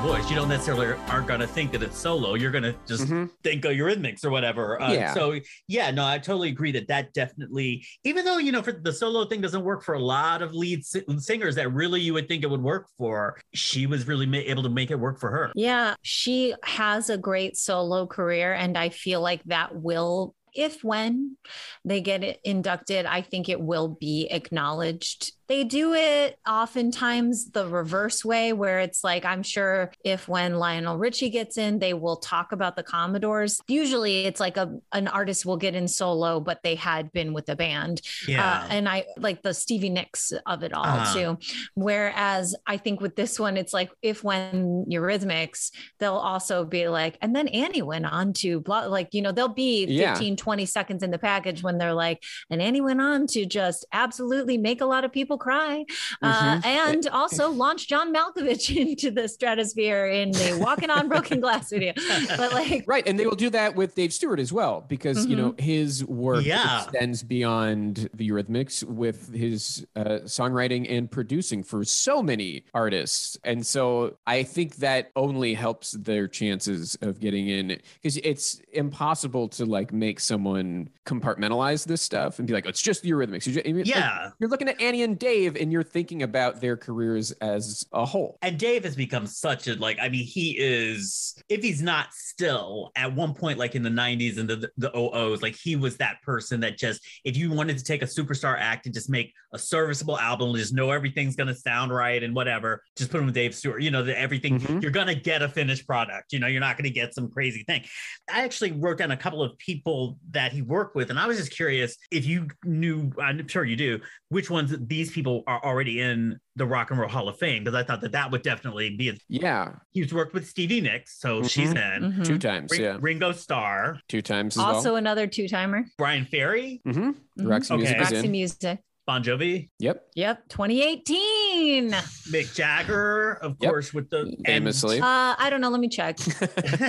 voice, you don't necessarily aren't going to think that it's solo. You're going to just Mhm. think of Eurythmics or whatever. Uh, Yeah. So yeah, no, I totally agree that that definitely, even though you know, for the solo thing doesn't work for a lot of lead si- singers that really you would think it would work for, she was really ma- able to make it work for her. Yeah, she has a great solo career, and I feel like that will, if when they get it inducted, I think it will be acknowledged. They do it oftentimes the reverse way, where it's like, I'm sure if when Lionel Richie gets in, they will talk about the Commodores. Usually it's like a, an artist will get in solo, but they had been with a band. Yeah. Uh, and I like the Stevie Nicks of it all Uh-huh. too. Whereas I think with this one, it's like if when Eurythmics, they'll also be like, and then Annie went on to blah, like, you know, they'll be Yeah. 15, 20 seconds in the package when they're like, and Annie went on to just absolutely make a lot of people cry. Uh, Mhm. and also launch John Malkovich into the stratosphere in the Walking on Broken Glass video. But like, Right. And they will do that with Dave Stewart as well, because, you know, his work Yeah. extends beyond the Eurythmics with his uh, songwriting and producing for so many artists. And so I think that only helps their chances of getting in because it's impossible to like make someone compartmentalize this stuff and be like, oh, it's just the Eurythmics. You're, just, I mean, like, Yeah. you're looking at Annie and Dave and you're thinking about their careers as a whole. And Dave has become such a like, I mean, he is, if he's not still at one point, like in the 90s and the, the OOs, like he was that person that just, if you wanted to take a superstar act and just make a serviceable album, just know everything's going to sound right and whatever, just put him with Dave Stewart, you know, that everything, Mhm. you're going to get a finished product. You know, you're not going to get some crazy thing. I actually wrote down a couple of people that he worked with, and I was just curious if you knew, I'm sure you do, which ones these people are already in the Rock and Roll Hall of Fame, because I thought that that would definitely be. A- Yeah. He's worked with Stevie Nicks, so she's in. mhm. Two times. Ring- Yeah. Ringo Starr, Two times as also well. another two timer. Bryan Ferry, Mm-hmm. Mhm. Roxy Music Okay. is Roxy. Music. Bon Jovi, Yep. Yep, 2018. Mick Jagger, of Yep. course, with the and- Famously. Uh, I don't know. Let me check.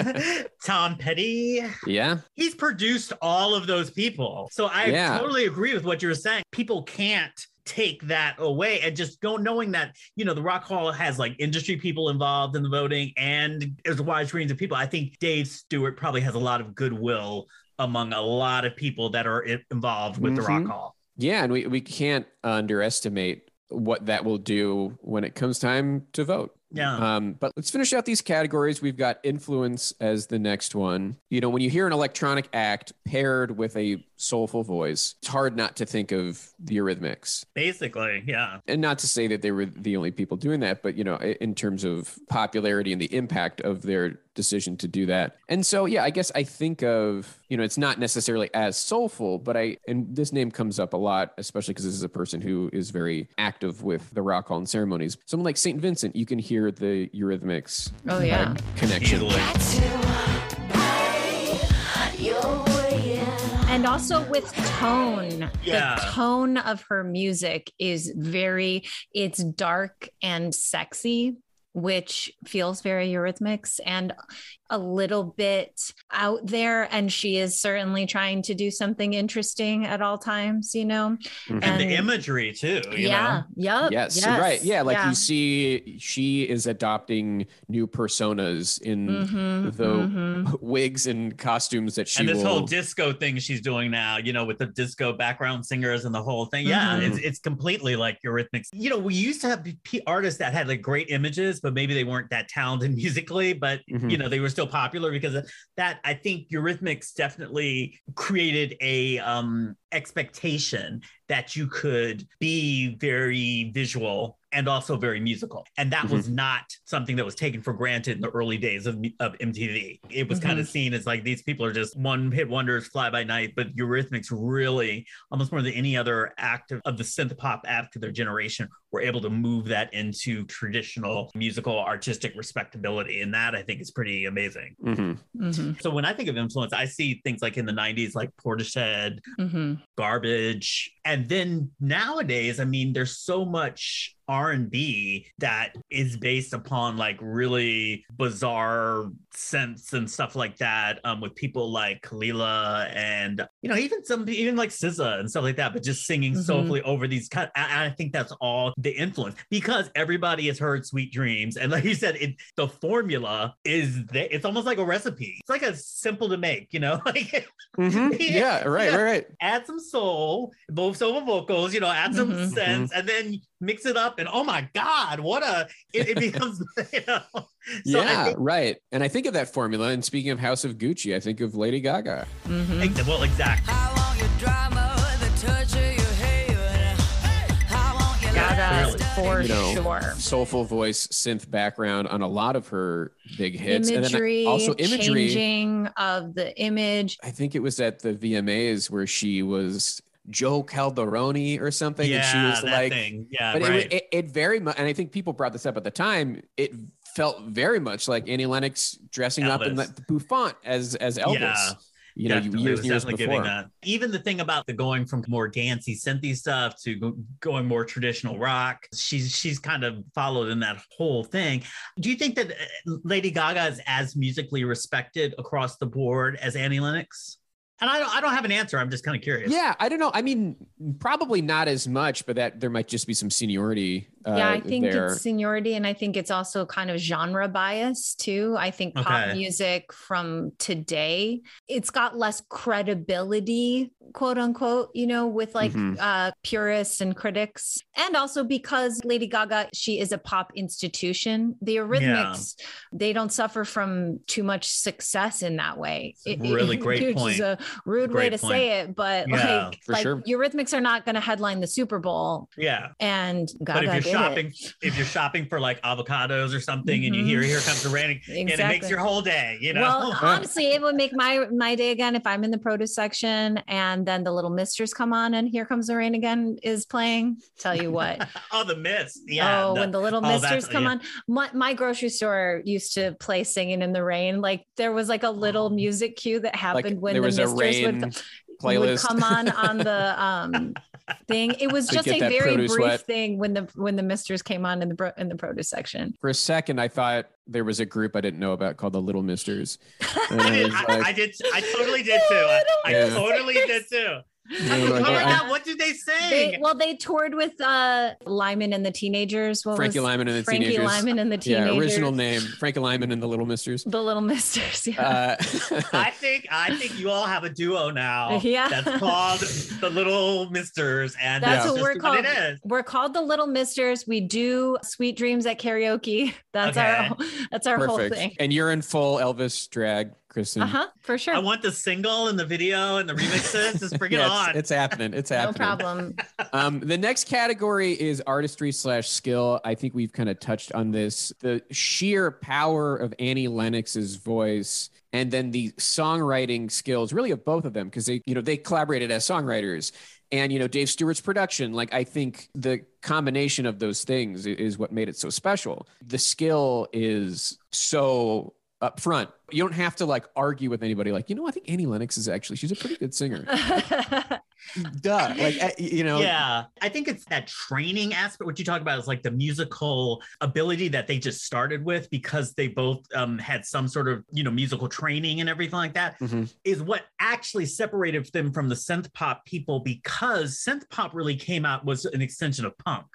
Tom Petty. yeah. He's produced all of those people. So I Yeah. totally agree with what you were saying. People can't take that away and just go knowing that you know the rock hall has like industry people involved in the voting and there's a wide range of people i think dave stewart probably has a lot of goodwill among a lot of people that are involved with the rock Mhm. hall Yeah. And we, we can't underestimate what that will do when it comes time to vote. yeah Um, but let's finish out these categories. We've got influence as the next one. You know, when you hear an electronic act paired with a soulful voice. It's hard not to think of the Eurythmics. Basically, yeah. And not to say that they were the only people doing that, but you know, in terms of popularity and the impact of their decision to do that. And so, yeah, I guess I think of, you know, it's not necessarily as soulful, but I, and this name comes up a lot, especially because this is a person who is very active with the rock hall and ceremonies. Someone like St. Vincent, you can hear the Eurythmics Oh yeah. connection. Easily. And also with tone, Yeah. the tone of her music is very, it's dark and sexy, which feels very Eurythmics and a little bit out there. And she is certainly trying to do something interesting at all times, you know? Mhm. And the imagery too. You yeah. Know? Yep. Yes, right. Yeah, like yeah. you see, she is adopting new personas in Mhm, the mhm. wigs and costumes that she and this will. whole disco thing she's doing now, you know, with the disco background singers and the whole thing. Yeah, Mhm. it's, it's completely like Eurythmics. You know, we used to have artists that had like great images, but maybe they weren't that talented musically, but Mhm. you know, they were still popular because of that. I think Eurythmics definitely created a um expectation that you could be very visual and also very musical. And that was not something that was taken for granted in the early days of, of MTV. It was kind of seen as like these people are just one hit wonders, fly by night, but Eurythmics really, almost more than any other act of, of the synth pop act of their generation, were able to move that into traditional musical artistic respectability. And that I think is pretty amazing. Mhm. Mhm, So when I think of influence, I see things like in the 90s, like Portishead, mhm. Garbage. And then nowadays i mean there's so much r&b that is based upon like really bizarre synths and stuff like that um, with people like Kelela and you know even some even like SZA and stuff like that but just singing Mhm. soulfully over these kind I, I think that's all the influence because everybody has heard sweet dreams and like you said it the formula is that it's almost like a recipe it's like a simple to make you know like Mhm. Yeah, right, Yeah. right, right. add some soul, both soul vocals, you know, add some Mhm. synths, and then mix it up. And oh my God, what a it, it becomes, you know. So yeah, think- right. And I think of that formula. And speaking of House of Gucci, I think of Lady Gaga. Mhm. well, exactly. I want your drama, the touch of your hair. I want your Gaga Clearly. for You know, sure. Soulful voice, synth background on a lot of her big hits. and Imagery, then also imagery. changing of the image. I think it was at the VMAs where she was Jo Calderone or something. Yeah, and she was that like, thing. Yeah, but right. it, it, it very much, and I think people brought this up at the time. It felt very much like Annie Lennox dressing up in the bouffant as as Elvis. Yeah, you know, Definitely, years years definitely before. giving that. Even the thing about the going from more dancey, synthy stuff to go- going more traditional rock, she's she's kind of followed in that whole thing. Do you think that uh, Lady Gaga is as musically respected across the board as Annie Lennox? And I don't, I don't have an answer. I'm just kind of curious. Yeah, I don't know. I mean, probably not as much, but that there might just be some seniority. Uh, yeah, I think there. it's seniority, and I think it's also kind of genre bias too. I think pop music from today, it's got less credibility, quote unquote, you know, with like Mhm. uh, purists and critics, and also because Lady Gaga, she is a pop institution. The Eurythmics, they don't suffer from too much success in that way. Really great which point. Is a rude way to point. say it, but Yeah, like, for like sure. Eurythmics are not going to headline the Super Bowl, Yeah. and Gaga But if you're it. shopping, if you're shopping for like avocados or something, and you hear mm-hmm. "Here comes the rain," and it makes your whole day, you know. Well, honestly, it would make my my day again if I'm in the produce section and then the Little Misters come on and Here Comes the Rain again is playing. Tell you what. oh, the mist. Yeah. oh, the- when the Little oh, Misters come yeah. on. My, my grocery store used to play Singing in the Rain. Like there was like a little Oh. music cue that like happened when there the was a Misters rain would, would playlist. come on on the um thing. It was just a very brief wet. thing when the when the Misters came on in the pro- in the produce section. For a second, I thought there was a group I didn't know about called the Little Misters. I I did. I, like- I did. I totally did too. I, I Yeah. totally did too. I was like, forgot What did they sing? They, well, they toured with uh Lymon and the Teenagers. What Frankie was Lymon and the Frankie Teenagers. Frankie Lymon and the yeah, Teenagers. original name Frankie Lymon and the Little Misters. The Little Misters. Yeah. Uh, I think. I think you all have a duo now. Yeah. That's called the Little Misters, and That's that's what we're just called. What it is. We're called the Little Misters. We do Sweet Dreams at karaoke. That's our that's our whole thing. And you're in full Elvis drag Kristen. Uh huh. For sure. I want the single and the video and the remixes. Just bring it on. it's, it's happening. It's happening. no problem. Um, the next category is artistry slash skill. I think we've kind of touched on this. The sheer power of Annie Lennox's voice and then the songwriting skills really of both of them because they, you know, they collaborated as songwriters. And you know Dave Stewart's production, like I think the combination of those things is what made it so special. The skill is so up front. You don't have to like argue with anybody. Like you know, I think Annie Lennox is actually she's a pretty good singer. Duh, like eh, you know, yeah, I think it's that training aspect. What you talk about is like the musical ability that they just started with because they both um, had some sort of you know musical training and everything like that. Mhm. Is what actually separated them from the synth pop people because synth pop really came out was an extension of punk,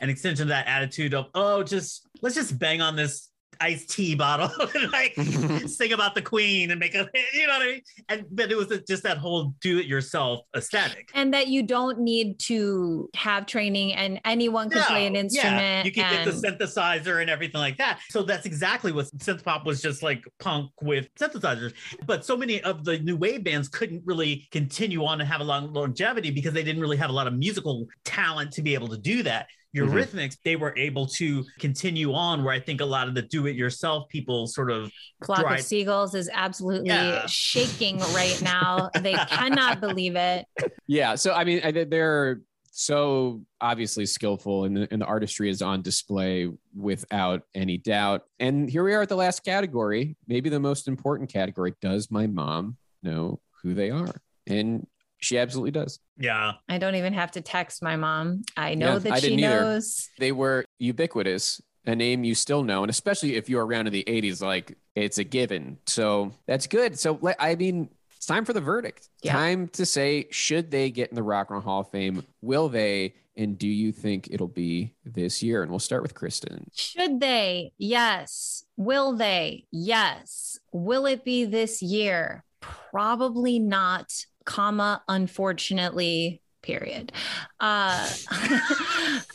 an extension of that attitude of oh just let's just bang on this iced tea bottle and like sing about the queen and make a you know what I mean. And but it was just that whole do it yourself aesthetic. and that you don't need to have training and anyone can play an instrument. Yeah, you can and, get the synthesizer and everything like that. So that's exactly what synth pop was just like punk with synthesizers. But so many of the new wave bands couldn't really continue on and have a long longevity because they didn't really have a lot of musical talent to be able to do that. Eurythmics, Mhm. they were able to continue on where I think a lot of the do-it-yourself people sort of Flock Right. of Seagulls is absolutely Yeah. shaking right now. they cannot believe it. Yeah. So I mean, they're so obviously skillful, and the, and the artistry is on display without any doubt. And here we are at the last category, maybe the most important category. Does my mom know who they are? And she absolutely does. yeah. I don't even have to text my mom. I know Yeah, that I she didn't either. knows. They were ubiquitous, a name you still know, and especially if you're around in the '80s, like it's a given. So that's good. So I mean. It's time for the verdict. Yeah. Time to say, should they get in the Rock and Roll Hall of Fame? Will they? And do you think it'll be this year? And we'll start with Kristen. Should they? Yes. Will they? Yes. Will it be this year? Probably not, comma, unfortunately, period. Uh,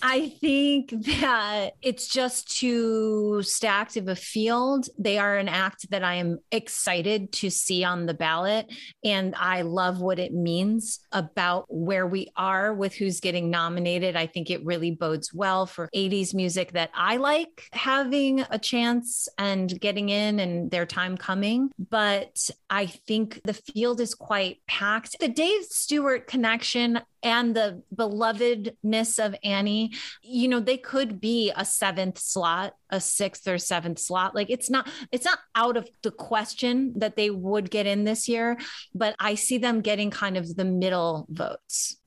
I think that it's just too stacked of a field. They are an act that I am excited to see on the ballot. And I love what it means about where we are with who's getting nominated. I think it really bodes well for 80s music that I like having a chance and getting in and their time coming. But I think the field is quite packed. The Dave Stewart connection and the belovedness of Annie, you know, they could be a seventh slot, a sixth or seventh slot. Like it's not, it's not out of the question that they would get in this year, but I see them getting kind of the middle votes.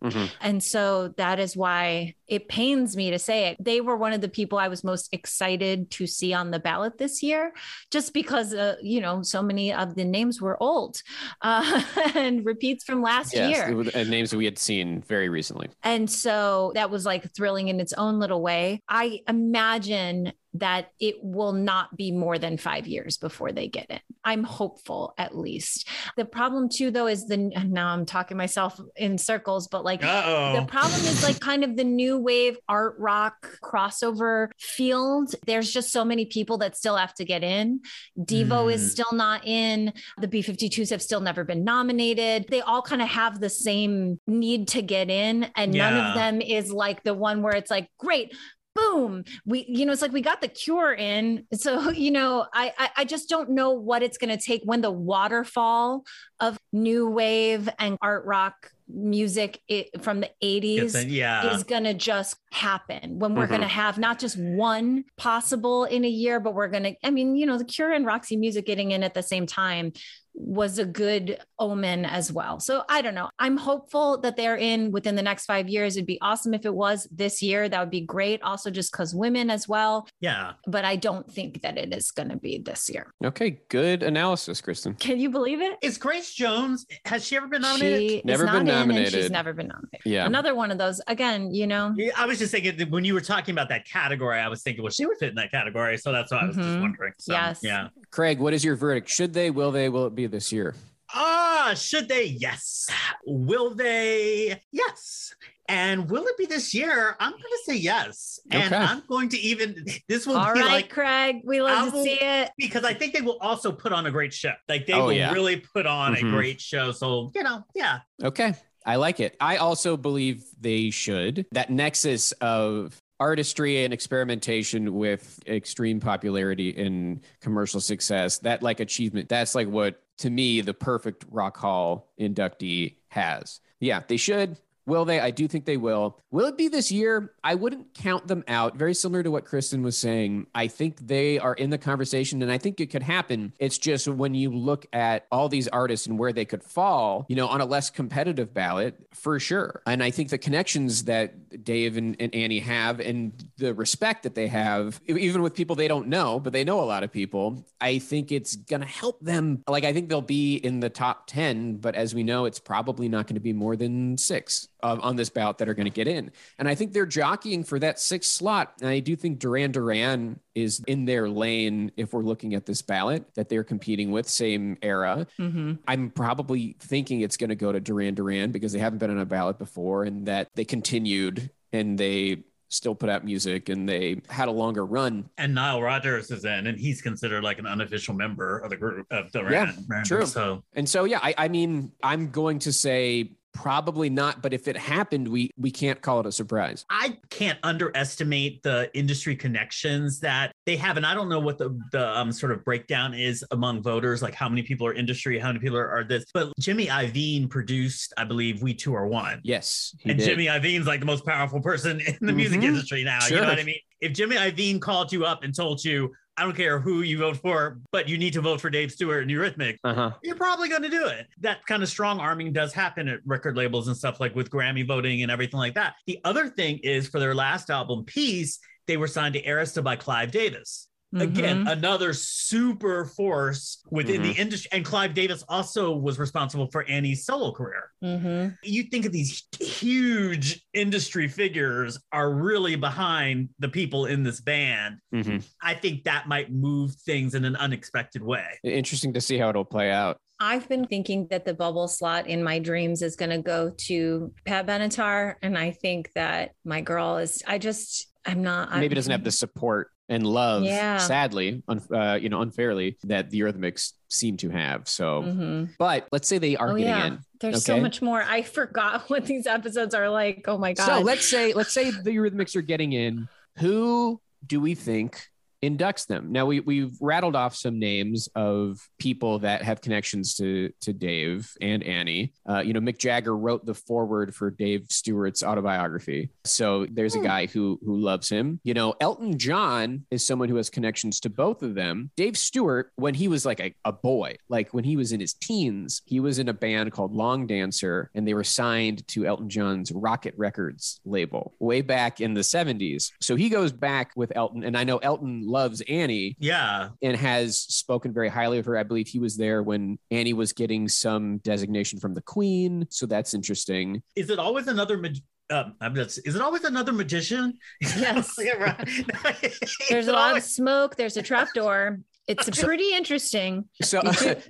And so that is why it pains me to say it. They were one of the people I was most excited to see on the ballot this year, just because, uh, you know, so many of the names were old uh, and repeats from last Yes, year. and names that we had seen very recently. And so that was like thrilling in its own little way. I imagine that it will not be more than five years before they get in. I'm hopeful at least. The problem too, though, is the now I'm talking myself in circles, but like Uh-oh. the problem is like kind of the new wave art rock crossover field. There's just so many people that still have to get in. Devo Mm. is still not in. The B 52s have still never been nominated. They all kind of have the same need to get in. And none of them is like the one where it's like, great. Boom. We, you know, it's like we got the cure in. So, you know, I I, I just don't know what it's gonna take when the waterfall of new wave and art rock music it, from the 80s Gets yeah. is going to just happen when we're Mhm. going to have not just one possible in a year, but we're going to, I mean, you know, the Cure and Roxy Music getting in at the same time was a good omen as well. So I don't know. I'm hopeful that they're in within the next five years. It'd be awesome if it was this year. That would be great. Also, just because women as well. yeah. But I don't think that it is going to be this year. Okay, good analysis, Kristen. Can you believe it? Is Grace Jones, has she ever been nominated? She Never not been in and nominated. she's never been nominated. Yeah. Another one of those. Again, you know, I was just thinking that when you were talking about that category, I was thinking, well, she would fit in that category. So that's why I was just Mhm. wondering. So, Yes. Yeah. Craig, what is your verdict? Should they, will they, will it be this year? Ah, should they? Yes. Will they? Yes. And will it be this year? I'm going to say yes. And Okay. I'm going to even, this will All be right, like, Craig. We love I to will- see it. because I think they will also put on a great show. Like they Oh, will yeah. really put on Mhm. a great show. So, you know, yeah. Okay. I like it. I also believe they should. That nexus of artistry and experimentation with extreme popularity and commercial success, that like achievement, that's like what to me the perfect Rock Hall inductee has. Yeah, they should. Will they? I do think they will. Will it be this year? I wouldn't count them out. Very similar to what Kristen was saying. I think they are in the conversation and I think it could happen. It's just when you look at all these artists and where they could fall, you know, on a less competitive ballot, for sure. And I think the connections that Dave and, and Annie have and the respect that they have, even with people they don't know, but they know a lot of people, I think it's going to help them. Like, I think they'll be in the top 10, but as we know, it's probably not going to be more than six of, on this bout that are going to get in. And I think they're jockeying for that sixth slot. And I do think Duran Duran is in their lane if we're looking at this ballot that they're competing with, same era. Mm-hmm. I'm probably thinking it's going to go to Duran Duran because they haven't been on a ballot before and that they continued and they still put out music and they had a longer run. And Nile Rodgers is in, and he's considered like an unofficial member of the group of the Yeah, Rand- true. So And so, yeah, I, I mean, I'm going to say probably not, but if it happened, we we can't call it a surprise. I can't underestimate the industry connections that they have, and I don't know what the the um, sort of breakdown is among voters, like how many people are industry, how many people are, are this. But Jimmy Iovine produced, I believe, "We Two Are One." Yes, he and did. Jimmy Iovine's like the most powerful person in the music Mhm. industry now. Sure. You know what I mean? If Jimmy Iovine called you up and told you, I don't care who you vote for, but you need to vote for Dave Stewart and Eurythmics, uh-huh. you're probably going to do it. That kind of strong arming does happen at record labels and stuff like with Grammy voting and everything like that. The other thing is for their last album, Peace, they were signed to Arista by Clive Davis. Again, another super force within the industry. And Clive Davis also was responsible for Annie's solo career Mm-hmm. you think of these huge industry figures are really behind the people in this band. Mhm. I think that might move things in an unexpected way. Interesting to see how it'll play out. I've been thinking that the bubble slot in my dreams is going to go to Pat Benatar. And I think that my girl is, I just, I'm not. Maybe I'm, doesn't have the support and love, Yeah. sadly, un- uh, you know, unfairly that the Eurythmics seem to have. So, Mhm. but let's say they are Oh, getting yeah. in. There's so much more. I forgot what these episodes are like. Oh my God. So let's say let's say the Eurythmics are getting in. Who do we think inducts them? Now we we've rattled off some names of people that have connections to to Dave and Annie. Uh, you know, Mick Jagger wrote the foreword for Dave Stewart's autobiography, so there's a guy who who loves him. You know, Elton John is someone who has connections to both of them. Dave Stewart, when he was like a, a boy, like when he was in his teens, he was in a band called Longdancer, and they were signed to Elton John's Rocket Records label way back in the 70s. So he goes back with Elton, and I know Elton loves Annie Yeah. and has spoken very highly of her. I believe he was there when Annie was getting some designation from the Queen. So that's interesting. Is it always another mag- um, I'm just, is it always another magician? Yes. There's a it lot of smoke. There's a trapdoor. It's pretty interesting. So,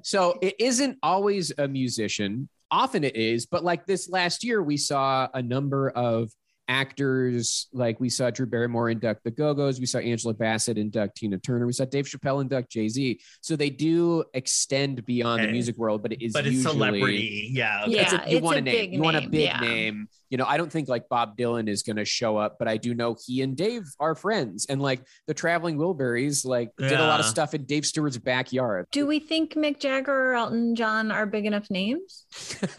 so it isn't always a musician. Often it is, but like this last year, we saw a number of actors. Like we saw Drew Barrymore induct the Go Go's. We saw Angela Bassett induct Tina Turner. We saw Dave Chappelle induct Jay Z. So they do extend beyond the music world, but it is but it's usually celebrity. Yeah. okay. Yeah, it's a, you it's want a a name. big You want a big yeah. name. You know, I don't think like Bob Dylan is going to show up, but I do know he and Dave are friends. And like the Traveling Wilburys, like did a lot of stuff in Dave Stewart's backyard. Do we think Mick Jagger or Elton John are big enough names?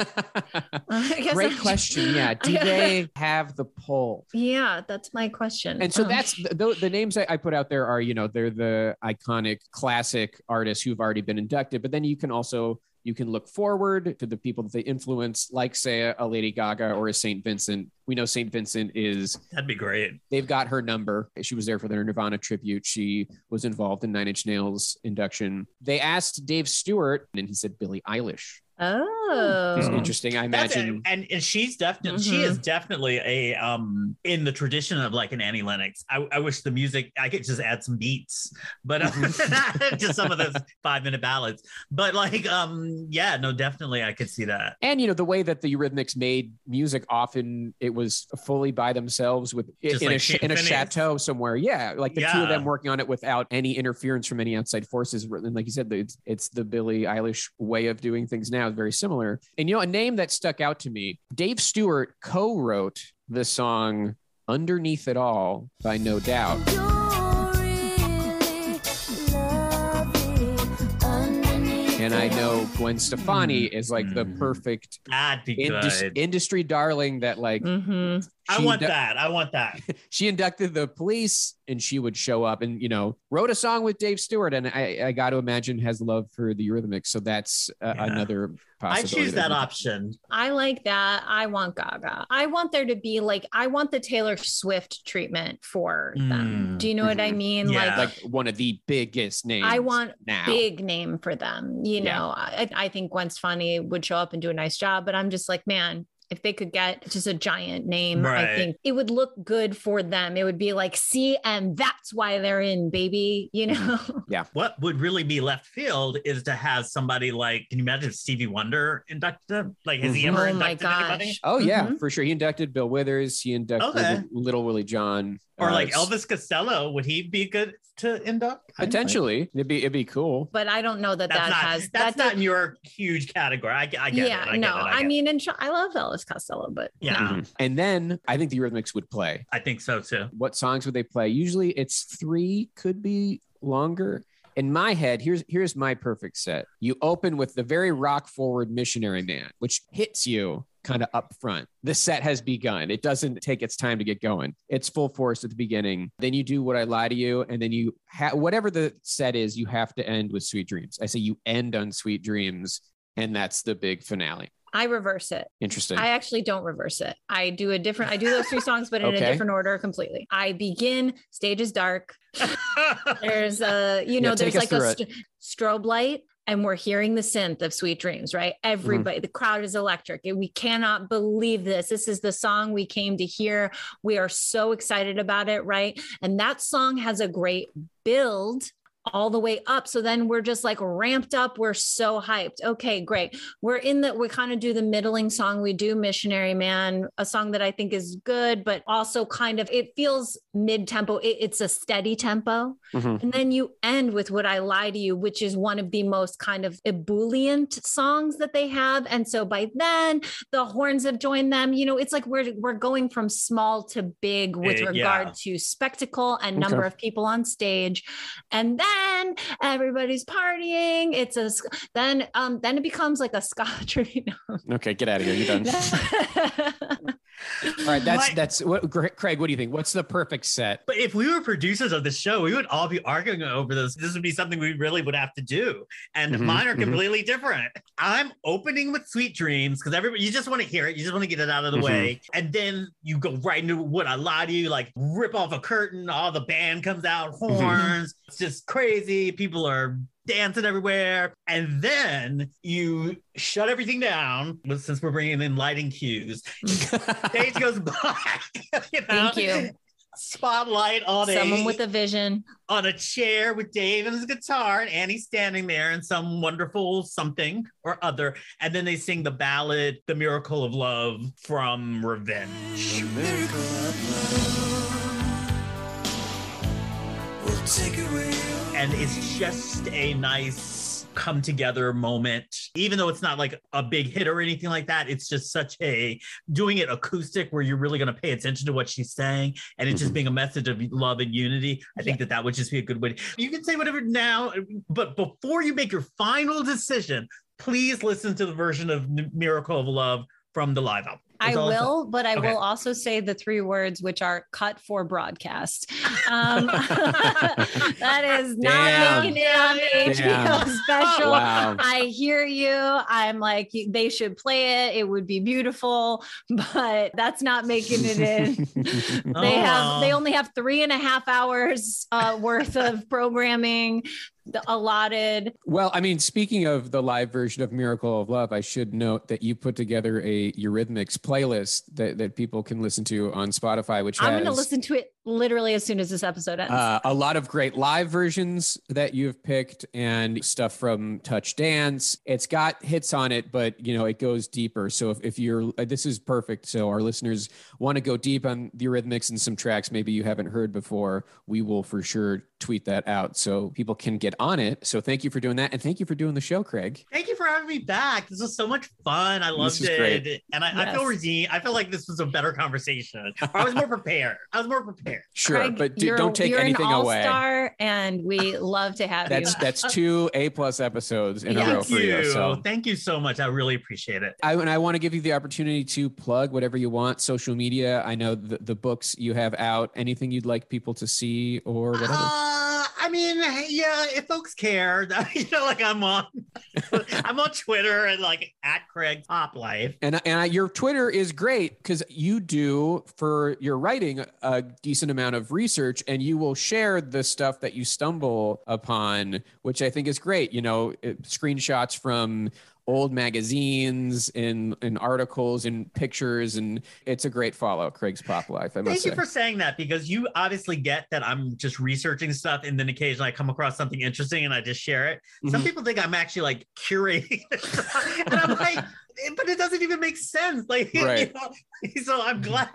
I guess Great I'm- question. Yeah. Do they have the pull? Yeah, that's my question. And so Um, that's the, the names I, I put out there are, you know, they're the iconic classic artists who've already been inducted. But then you can also you can look forward to the people that they influence, like say a, Lady Gaga or a Saint Vincent. We know Saint Vincent is That'd be great. they've got her number. She was there for their Nirvana tribute. She was involved in Nine Inch Nails induction. They asked Dave Stewart, and he said Billie Eilish. Oh. It's interesting. I imagine. it. and and she's definitely she Mhm. is definitely a um in the tradition of like an Annie Lennox. I, I wish the music I could just add some beats, but Mm-hmm. just some of those five minute ballads. But like um yeah, no, definitely I could see that. and you know the way that the Eurythmics made music often it was fully by themselves with Just in, like a, ch- in a chateau somewhere yeah like the two of them working on it without any interference from any outside forces and like you said it's, it's the Billie Eilish way of doing things now very similar. And you know a name that stuck out to me Dave Stewart co-wrote the song Underneath It All by No Doubt and I know Gwen Stefani is like the Mm. perfect That'd be indus- good. industry darling that like hmm I want indu- that. I want that. she inducted the police and she would show up and you know wrote a song with Dave Stewart and I, I got to imagine has love for the Eurythmics so that's uh, Yeah. another I choose that option. I like that. I want Gaga. I want there to be like, I want the Taylor Swift treatment for them. Mm. Do you know what I mean? Yeah. Like, like one of the biggest names. I want now. big name for them. You Yeah. know, I, I think Gwen Stefani would show up and do a nice job, but I'm just like, man, if they could get just a giant name, Right. I think it would look good for them. It would be like, see, and that's why they're in, baby. You know, Yeah. What would really be left field is to have somebody like, can you imagine if Stevie Wonder inducted him? Like, has he Mhm. ever oh my inducted anybody? gosh. Oh yeah, Mhm. for sure. He inducted Bill Withers. He inducted Okay. Little Willie John. Or uh, like Elvis Costello, would he be good to induct? I don't. Potentially, it'd be it'd be cool. But I don't know that That's that not has that's that not in your huge category. I, get- I get yeah, it. I no, it, I, I, it. mean, and I love Elvis Costello, but Yeah. no. Mhm. And then I think the Eurythmics would play. I think so too. What songs would they play? Usually it's three, could be longer. In my head, here's here's my perfect set. You open with the very rock forward missionary man, which hits you kind of up front. The set has begun. It doesn't take its time to get going. It's full force at the beginning. Then you do Would I Lie to You, and then you ha- whatever the set is, you have to end with Sweet Dreams. I say you end on Sweet Dreams, and that's the big finale. I reverse it. Interesting. I actually don't reverse it. I do a different, I do those three songs, but in Okay. a different order completely. I begin, stage is dark. There's a, you know, take there's like a st- strobe light and we're hearing the synth of Sweet Dreams, right? Mm-hmm. Everybody, the crowd is electric. We cannot believe this. This is the song we came to hear. We are so excited about it, right? And that song has a great build all the way up. So then we're just like ramped up. We're so hyped. Okay, great. We're in the, we kind of do the middling song. We do Missionary Man, a song that I think is good, but also kind of, it feels mid tempo. It, it's a steady tempo. Mhm. And then you end with Would I Lie to You, which is one of the most kind of ebullient songs that they have. And so by then the horns have joined them. You know, it's like we're we're going from small to big with Big, regard yeah. to spectacle and number Okay. of people on stage. And then everybody's partying. It's a then um then it becomes like a ska tribute. okay, get out of here. You're done. All right, that's My- that's what Craig. What do you think? What's the perfect set? But if we were producers of the show, we would all be arguing over this. This would be something we really would have to do. And Mhm, mine are mhm. completely different. I'm opening with Sweet Dreams because everybody, you just want to hear it. You just want to get it out of the Mhm. way. And then you go right into Would I Lie to You? Like rip off a curtain, all the band comes out, Mm-hmm. horns. It's just crazy. People are dancing everywhere. And then you shut everything down well, since we're bringing in lighting cues. Stage goes black. you know? Thank you. Spotlight on Someone a with a vision. on a chair with Dave and his guitar, and Annie standing there in some wonderful something or other. And then they sing the ballad, The Miracle of Love from Revenge. Miracle of love will take away your And it's just a nice come together moment. Even though it's not like a big hit or anything like that, it's just such a doing it acoustic where you're really going to pay attention to what she's saying and it just Mhm. being a message of love and unity. I think that that would just be a good way. You can say whatever now, but before you make your final decision, please listen to the version of Miracle of Love from the live album. I will, but I Okay. will also say the three words which are cut for broadcast. Um, that is not Damn. making it on the HBO Damn. special. Wow. I hear you. I'm like, they should play it. It would be beautiful, but that's not making it in. They Oh. have they only have three and a half hours uh, worth of programming. The allotted. Well, I mean, speaking of the live version of Miracle of Love, I should note that you put together a Eurythmics playlist that, that people can listen to on Spotify, which I'm has going to listen to it literally as soon as this episode ends. uh, a lot of great live versions that you've picked and stuff from Touch Dance. It's got hits on it, but you know it goes deeper. So if, if you're, uh, this is perfect. So our listeners want to go deep on the Eurythmics and some tracks maybe you haven't heard before. We will for sure tweet that out so people can get on it. So thank you for doing that, and thank you for doing the show, Craig. Thank you for having me back. This was so much fun. I loved is it. great. And I, I feel redeemed. I feel like this was a better conversation. I was more prepared. I was more prepared. Sure, Craig, but do, you're- don't take you're anything an away. all-star, and we love to have That's you. that's two A plus episodes in Yeah. a row for you. you. So Thank you so much. I really appreciate it. I and I want to give you the opportunity to plug whatever you want, social media. I know the, the books you have out. Anything you'd like people to see or whatever. Uh, I mean, yeah, if folks care, you know, like I'm on, I'm on Twitter and like at Craig's Pop Life. and and your Twitter is great because you do for your writing a decent amount of research, and you will share the stuff that you stumble upon, which I think is great. You know, it- screenshots from old magazines and, and articles and pictures and it's a great follow craig's pop life i must Thank say you for saying that because you obviously get that I'm just researching stuff and then occasionally I come across something interesting and I just share it. Some Mhm. people think I'm actually like curating, and I'm like, but it doesn't even make sense. Like, Right. you know, so I'm glad.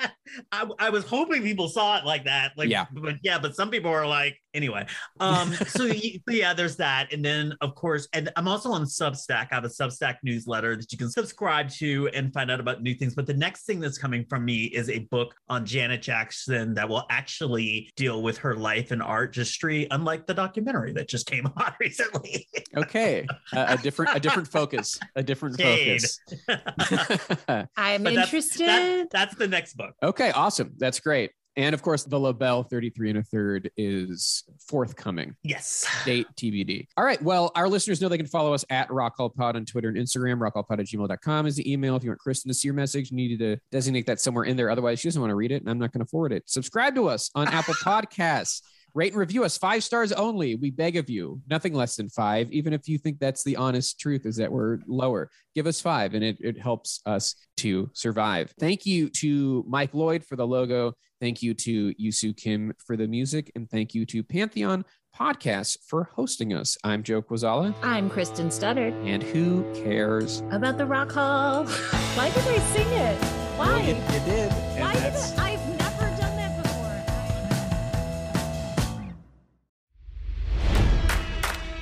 I, I was hoping people saw it like that. Like, Yeah. but yeah, but some people are like, anyway. Um, so, yeah, there's that, and then of course, and I'm also on Substack. I have a Substack newsletter that you can subscribe to and find out about new things. But the next thing that's coming from me is a book on Janet Jackson that will actually deal with her life and art history, unlike the documentary that just came out recently. okay a, a different a different focus a different Shade. focus I'm But that's- interested. That- that's the next book. Okay, awesome. That's great. And of course, the LaBelle 33 and a third is forthcoming. Yes. Date TBD. All right. Well, our listeners know they can follow us at RockHallPod on Twitter and Instagram. RockHallPod at gmail.com is the email. If you want Kristen to see your message, you needed to designate that somewhere in there. Otherwise, she doesn't want to read it, and I'm not going to forward it. Subscribe to us on Apple Podcasts. Rate and review us five stars only. We beg of you, nothing less than five. Even if you think that's the honest truth, is that we're lower, give us five, and it, it helps us to survive. Thank you to Mike Lloyd for the logo. Thank you to Yusu Kim for the music, and thank you to Pantheon Podcasts for hosting us. I'm Joe Quazala, I'm Kristen Studdard. and who cares? About the Rock Hall. Why did I sing it? Why? you did. and Why did that's-